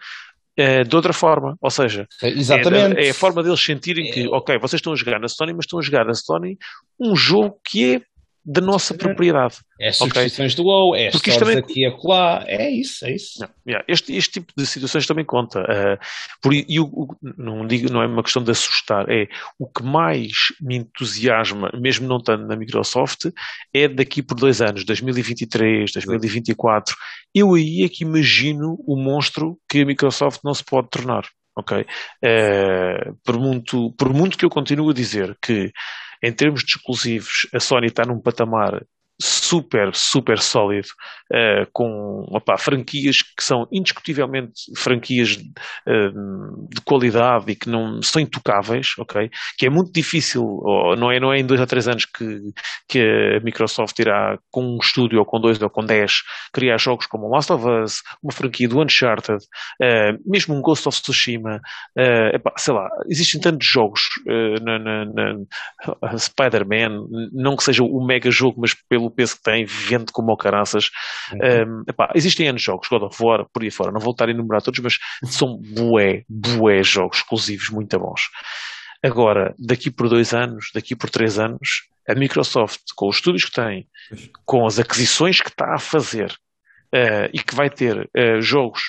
é, de outra forma, ou seja, Exatamente. É, é a forma deles sentirem que, ok, vocês estão a jogar na Sony, mas estão a jogar na Sony um jogo que é da nossa propriedade. É as subscrições okay? do WoW, é Porque isto também... aqui e acolá, é isso, é isso. Não, yeah, este, este tipo de situações também conta. Uh, por, e o, o, não, digo, não é uma questão de assustar, é o que mais me entusiasma, mesmo não estando na Microsoft, é daqui por dois anos, 2023, 2024. Eu aí é que imagino o monstro que a Microsoft não se pode tornar. Ok? Uh, por, muito, por muito que eu continuo a dizer que em termos de exclusivos, a Sony está num patamar super, super sólido, uh, com opa, franquias que são indiscutivelmente franquias uh, de qualidade e que não são intocáveis, ok? Que é muito difícil, ou, não, é, não é em dois ou três anos que, que a Microsoft irá, com um estúdio, ou com dois, ou com dez, criar jogos como Last of Us, uma franquia do Uncharted, uh, mesmo um Ghost of Tsushima, sei lá, existem tantos jogos na, na, na Spider-Man, não que seja o mega jogo, mas pelo pelo peso que tem, vende como o caraças. Uhum. Um, epá, existem anos jogos, God of War, por aí fora, não vou estar a enumerar todos, mas são bué, bué jogos exclusivos muito bons. Agora, daqui por dois anos, daqui por três anos, a Microsoft, com os estúdios que tem, com as aquisições que está a fazer uh, e que vai ter uh, jogos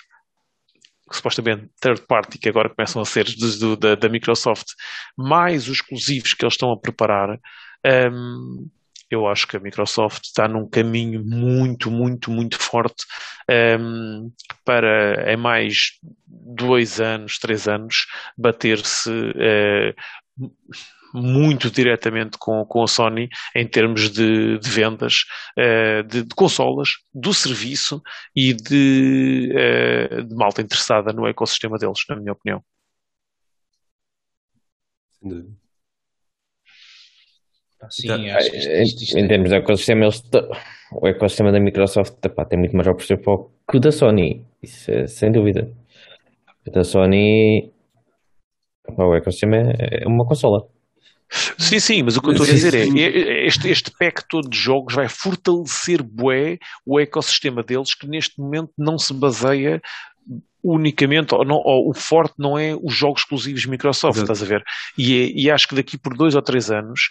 supostamente third party que agora começam a ser do, da, da, Microsoft, mais os exclusivos que eles estão a preparar, um, eu acho que a Microsoft está num caminho muito, muito, muito forte um, ehm, para, em mais dois anos, três anos, bater-se uh, muito diretamente com, com a Sony em termos de, de vendas uh, de, de, consolas, do serviço e de, uh, de malta interessada no ecossistema deles, na minha opinião. Sem dúvida. Sim, então, acho que isto, isto, isto em, é... termos de ecossistema, eles, o ecossistema da Microsoft epá, tem muito mais jogos por que o da Sony, isso é, sem dúvida. O da Sony, epá, o ecossistema é, é uma consola. Sim, sim, mas o que eu estou a dizer é este, este pack todo de jogos vai fortalecer bué o ecossistema deles que neste momento não se baseia unicamente, ou, não, ou, o forte não é os jogos exclusivos Microsoft, Exato. estás a ver? E, é, e, acho que daqui por dois ou três anos,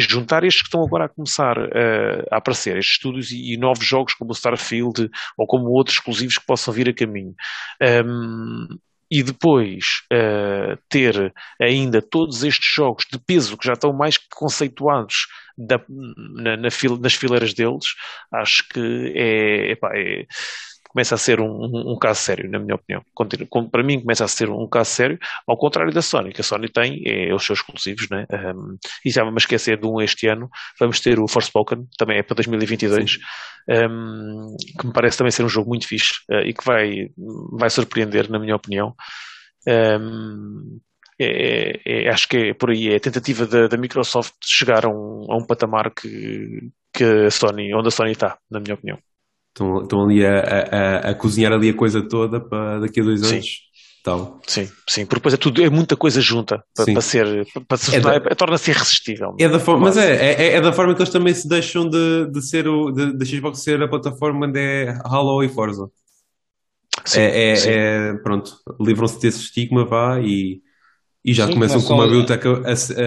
juntar estes que estão agora a começar uh, a aparecer, estes estúdios e, e, novos jogos como o Starfield ou como outros exclusivos que possam vir a caminho. Um, e depois uh, ter ainda todos estes jogos de peso que já estão mais que conceituados da, na, na fila, nas fileiras deles, acho que é, epá, é começa a ser um, um, um caso sério, na minha opinião. Para mim começa a ser um caso sério, ao contrário da Sony, que a Sony tem é, os seus exclusivos, né? Um, e já vamos esquecer de um este ano, vamos ter o Forspoken, também é para 2022, um, que me parece também ser um jogo muito fixe uh, e que vai, vai surpreender, na minha opinião. Um, é, é, acho que é por aí, é a tentativa da, da Microsoft chegar a um, a um patamar que, que a Sony, onde a Sony está, na minha opinião. Estão, estão ali a, a, a, cozinhar ali a coisa toda para daqui a dois anos. Sim. Tal. Sim, sim, porque depois é tudo, é muita coisa junta para, para ser, para se é, é torna-se irresistível. É da forma, mas é, é, é, da forma que eles também se deixam de, de ser o, de, de Xbox ser a plataforma onde é Halo e Forza. Sim, é, é, sim. é pronto, livram-se desse estigma, vá, e, e já sim, começam com uma biblioteca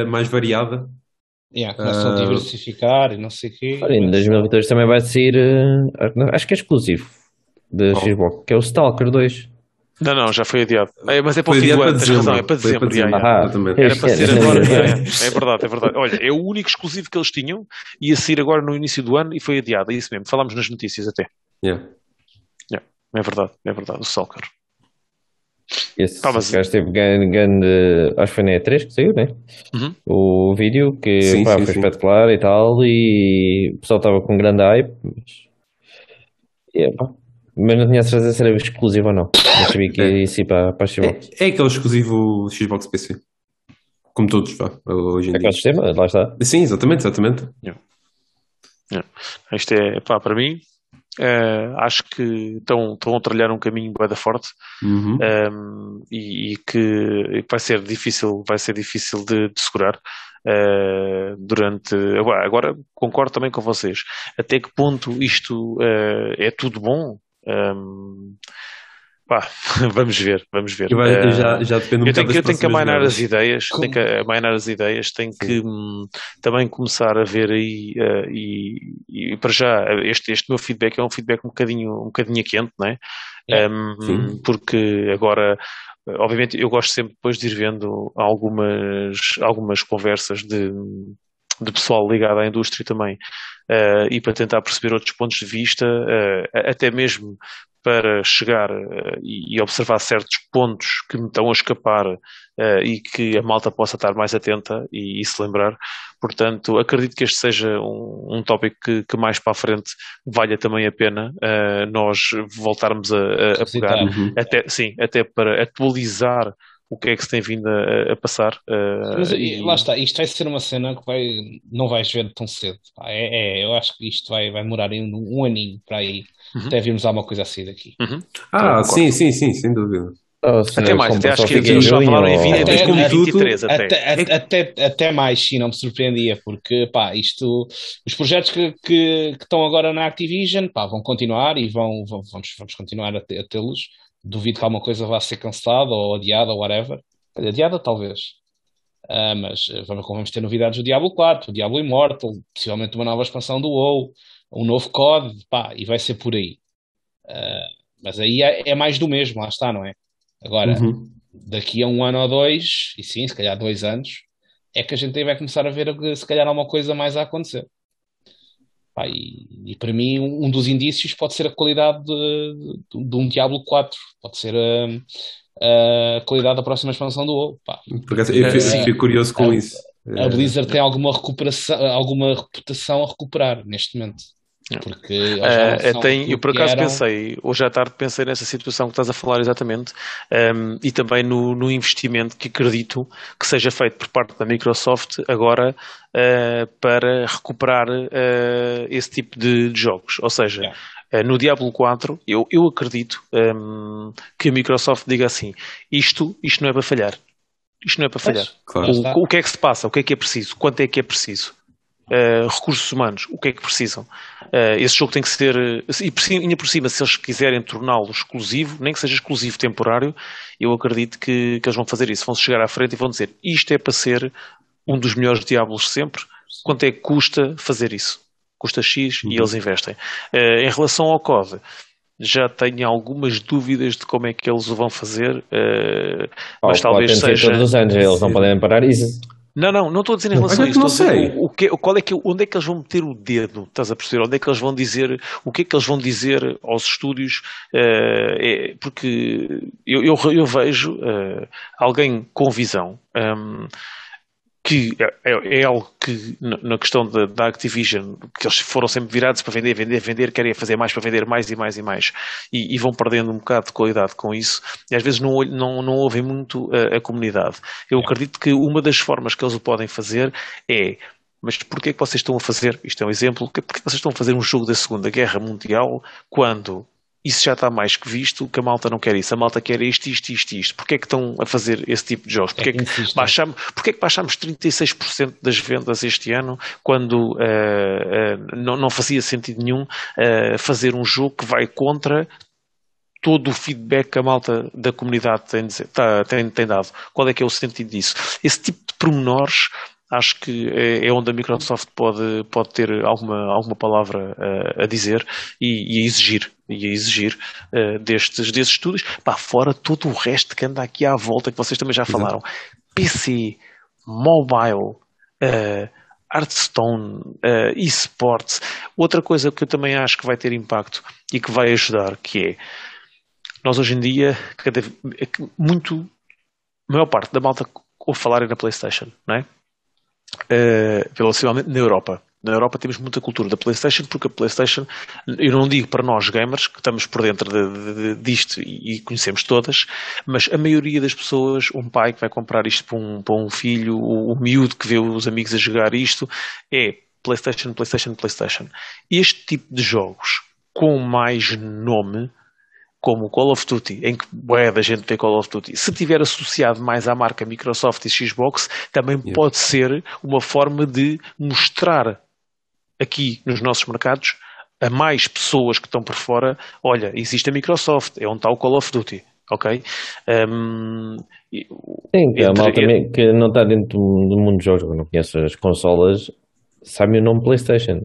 mais variada. Yeah, começam uh, a ah, diversificar e não sei o quê. Olha, em 2022 também vai sair, uh, acho que é exclusivo da oh. Xbox, que é o Stalker 2. Não, não, já foi adiado. É, mas é para o fim do ano, tens razão, é para dezembro. Para dezembro. Ah, Era para ser agora. é, é verdade, é verdade. Olha, é o único exclusivo que eles tinham, ia sair agora no início do ano e foi adiado, é isso mesmo. Falámos nas notícias até. Yeah. Yeah, é verdade, é verdade, o Stalker. Esse tá, mas... gajo teve grande, acho que foi na E3 que saiu, né? Uhum. O vídeo que sim, pá, sim, foi sim. espetacular e tal, e o pessoal estava com grande hype, mas, yeah, pá. mas não tinha certeza se era exclusivo ou não. Não sabia que ia ir para, para a Xbox. É, é aquele exclusivo Xbox PC. Como todos, pá, hoje em é dia. sistema, lá está. Sim, exatamente, exatamente. Yeah. Yeah. Isto é, pá, para mim, Uh, acho que estão, estão a trilhar um caminho bem forte uhum. um, ehm, e, e, que vai ser difícil, vai ser difícil de, de segurar uh, durante. Agora, agora, concordo também com vocês. Até que ponto isto uh, é tudo bom? Um, ehm, Pá, vamos ver, vamos ver. Vai, já, já depende um eu tenho, que, eu tenho que amainar as ideias, tenho que amainar as ideias, tenho que hum, também começar a ver aí uh, e, e, para já este, este meu feedback é um feedback um bocadinho, um bocadinho quente, não é? é um, porque agora obviamente eu gosto sempre depois de ir vendo algumas, algumas conversas de, de pessoal ligado à indústria também uh, e para tentar perceber outros pontos de vista, uh, até mesmo para chegar uh, e, observar certos pontos que me estão a escapar uh, e que a malta possa estar mais atenta e, e se lembrar. Portanto, acredito que este seja um, um tópico que, que, mais para a frente valha também a pena uh, nós voltarmos a, a, a pegar, uhum. até, sim, até para atualizar o que é que se tem vindo a, a passar. Uh, Mas, e... Lá está, isto vai ser uma cena que vai, não vais ver tão cedo. É, é eu acho que isto vai, vai demorar um, um aninho para aí uhum. até virmos alguma coisa assim daqui. Uhum. Ah, então, sim, sim, sim, sem dúvida. Oh, até mais, até acho que eles já falaram em 20, até, 2023 até. Até, até, até mais, sim, não me surpreendia, porque pá, isto, os projetos que, que, que estão agora na Activision pá, vão continuar e vão, vão vamos, vamos continuar a, tê-los. Duvido que alguma coisa vá ser cancelada ou adiada ou whatever. Adiada, talvez. Uh, mas vamos, vamos ter novidades do Diablo 4, o Diablo Immortal, possivelmente uma nova expansão do WoW um novo código, pá, e vai ser por aí. Uh, mas aí é, é, mais do mesmo, lá está, não é? Agora, uhum. daqui a um ano ou dois, e sim, se calhar dois anos, é que a gente vai começar a ver se calhar alguma coisa mais a acontecer. Pá, e, e, para mim, um, dos indícios pode ser a qualidade de, de, de um Diablo 4, pode ser a, a, qualidade da próxima expansão do WoW. Pá. Por acaso, eu, fico curioso com isso. A Blizzard tem alguma recuperação, alguma reputação a recuperar neste momento. Porque uh, tem, eu por acaso eram... pensei, hoje à tarde pensei nessa situação que estás a falar exatamente um, e também no, no, investimento que acredito que seja feito por parte da Microsoft agora uh, para recuperar uh, esse tipo de, de, jogos. Ou seja, yeah. no Diablo 4, eu, eu acredito um, que a Microsoft diga assim: isto, isto não é para falhar. Isto não é para falhar. Claro. O, o, que é que se passa? O que é que é preciso? Quanto é que é preciso? Uh, recursos humanos, o que é que precisam? Uh, esse jogo tem que ser, e por cima, ainda por cima, se eles quiserem torná-lo exclusivo, nem que seja exclusivo temporário, eu acredito que, que eles vão fazer isso. Vão chegar à frente e vão dizer: isto é para ser um dos melhores diabos sempre. Quanto é que custa fazer isso? Custa X uhum. e eles investem. Uh, em relação ao COD, já tenho algumas dúvidas de como é que eles o vão fazer, mas talvez seja. Todos os anos, eles não podem parar isso. Não, não, não estou a dizer em relação Olha a que isso. não sei. o, o que, qual é que, onde é que eles vão meter o dedo? Estás a perceber? Onde é que eles vão dizer o que é que eles vão dizer aos estúdios? eh, é, porque eu, eu, eu vejo eh, alguém com visão. ehm, que é, é- é algo que na questão da, da Activision que eles foram sempre virados para vender, vender, vender, querem fazer mais para vender mais e mais e mais. E, e vão perdendo um bocado de qualidade com isso. E às vezes não, não, não ouvem muito a, a comunidade. Eu acredito que uma das formas que eles o podem fazer é mas porquê que vocês estão a fazer, isto é um exemplo, porquê que vocês estão a fazer um jogo da Segunda Guerra Mundial quando isso já está mais que visto, que a malta não quer isso, a malta quer isto, isto, isto, isto. Porquê é que estão a fazer esse tipo de jogos? Porquê é que baixamos, porquê é que baixamos 36% das vendas este ano quando eh, eh, não, não fazia sentido nenhum eh, fazer um jogo que vai contra todo o feedback que a malta da comunidade tem, dizer- tá- tem, tem dado. Qual é que é o sentido disso? Esse tipo de pormenores acho que é, é onde a Microsoft pode, pode ter alguma, alguma palavra eh, a dizer e, e a exigir, e a exigir eh, destes, desses estudos, pá, fora todo o resto que anda aqui à volta, que vocês também já falaram. PC, mobile, eh, Hearthstone, eh, esportes. Outra coisa que eu também acho que vai ter impacto e que vai ajudar, que é nós hoje em dia, cada, é muito, a maior parte da malta ouve falar é na PlayStation, não é? Relativamente na Europa. Na Europa temos muita cultura da PlayStation, porque a PlayStation, eu não digo para nós gamers, que estamos por dentro de, de- de- disto e, e conhecemos todas, mas a maioria das pessoas, um pai que vai comprar isto para um, para um filho, o, o miúdo que vê os amigos a jogar isto, é PlayStation, PlayStation, PlayStation. Este tipo de jogos com mais nome, como o Call of Duty, em que bué da gente vê Call of Duty, se tiver associado mais à marca Microsoft e Xbox, também Yeah. pode ser uma forma de mostrar aqui nos nossos mercados a mais pessoas que estão por fora, olha, existe a Microsoft, é onde está o Call of Duty, ok? Um, Sim, que a Entre- malta me- que não está dentro do do mundo dos jogos, não conhece as consolas, sabe o nome PlayStation.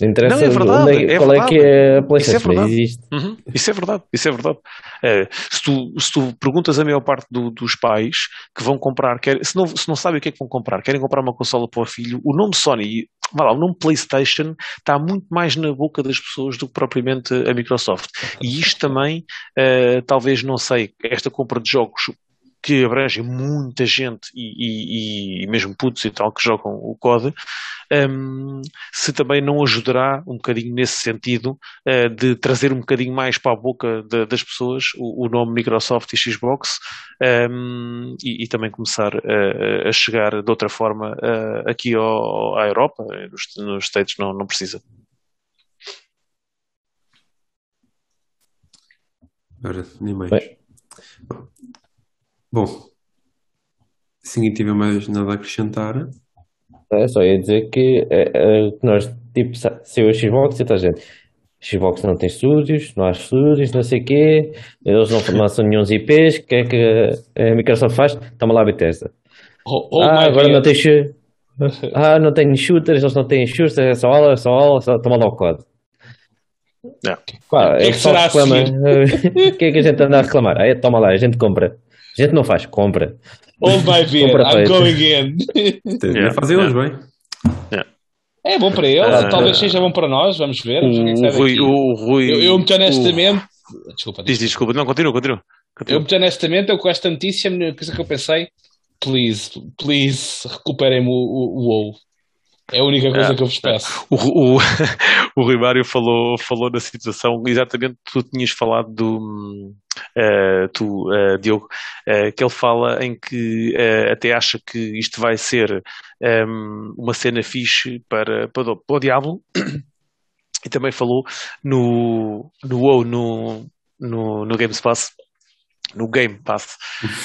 Não interessa Não, é verdade, onde é qual é que é a Isso é PlayStation, mas verdade. existe. Uhum, Isso é verdade, isso é verdade. Eh, se, tu, se tu perguntas a maior parte do- dos pais que vão comprar, quer, se, não, se não sabem o que é que vão comprar, querem comprar uma consola para o filho, o nome Sony, lá, o nome PlayStation está muito mais na boca das pessoas do que propriamente a Microsoft. E isto também, eh, talvez, não sei, esta compra de jogos que abrange muita gente e, e- e mesmo putos e tal que jogam o COD, hum, se também não ajudará um bocadinho nesse sentido eh, de trazer um bocadinho mais para a boca de- das pessoas o, o nome Microsoft e Xbox hum, e, e também começar a- a chegar de outra forma eh, aqui ao- à Europa, nos, nos States não, não precisa. Ora, nem mais. Bem. Bom, se ninguém tiver mais nada a acrescentar, É só ia dizer que, é, é, nós, tipo, sa- saiu a Xbox e a gente. Xbox não tem estúdios, não há estúdios, não sei o quê, eles não lançam nenhum IPs, o que é que a Microsoft faz? Toma lá a Bethesda. Oh, oh ah, agora não God. tem shoo- Ah, não tem shooters, eles não têm shooters, é só aula, é só aula, só toma lá o código. Yeah. Pá, O que é é que que será a reclama. O que é que a gente anda a reclamar? É, toma lá, a gente compra. A gente não faz, compra. Hold my beer, Compra I'm going in. yeah. fazem eles bem. É bom para eles, Ah, talvez seja bom para nós, vamos ver. ver o é O Rui, o Rui, Eu, eu muito o- honestamente. Desculpa, Diz, diz, desculpa, não, continua, continua. Eu muito honestamente, eu com esta notícia, a única coisa que eu pensei, please, please, recuperem-me o, o, o WoW. É a única coisa Ah, que eu vos peço. O, o, o Rui Mário falou, falou na situação exatamente tu tinhas falado do eh, tu, eh, Diogo, eh, que ele fala em que até acha que isto vai ser hum, uma cena fixe para, para, o- para o Diablo e também falou no, no WoW, no, no, no Game Pass no Game Pass.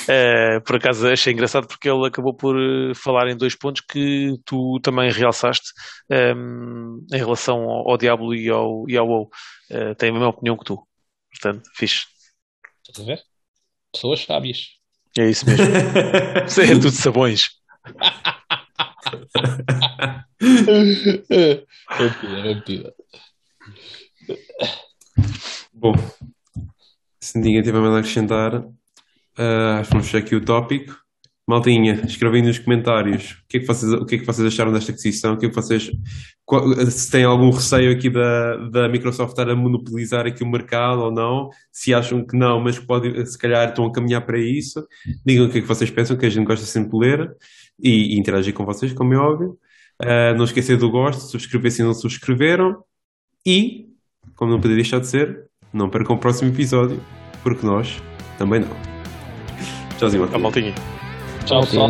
Eh, por acaso achei engraçado porque ele acabou por eh, falar em dois pontos que tu também realçaste ehm, em relação ao, ao Diablo e ao, e ao WoW. Eh, tem a mesma opinião que tu. Portanto, fixe. Estás a ver? Pessoas sábias. É isso mesmo. Isso é tudo sabões. mentira, mentira. Bom, se ninguém tiver mais a acrescentar, ah, acho que vamos fechar aqui o tópico. Maltinha, escrevem nos comentários o que, é que vocês, o que é que vocês acharam desta aquisição, o que é que vocês, qual- se têm algum receio aqui da, da Microsoft estar a monopolizar aqui o mercado ou não, se acham que não, mas pode, se calhar estão a caminhar para isso, digam o que é que vocês pensam, que a gente gosta sempre de ler e, e interagir com vocês, como é óbvio. Ah, não esquecer do gosto, subscrever se não subscreveram. E, como não poderia deixar de ser, não percam o próximo episódio, porque nós também não. Tchauzinho, A maltinha. maltinha. Tchau, pessoal.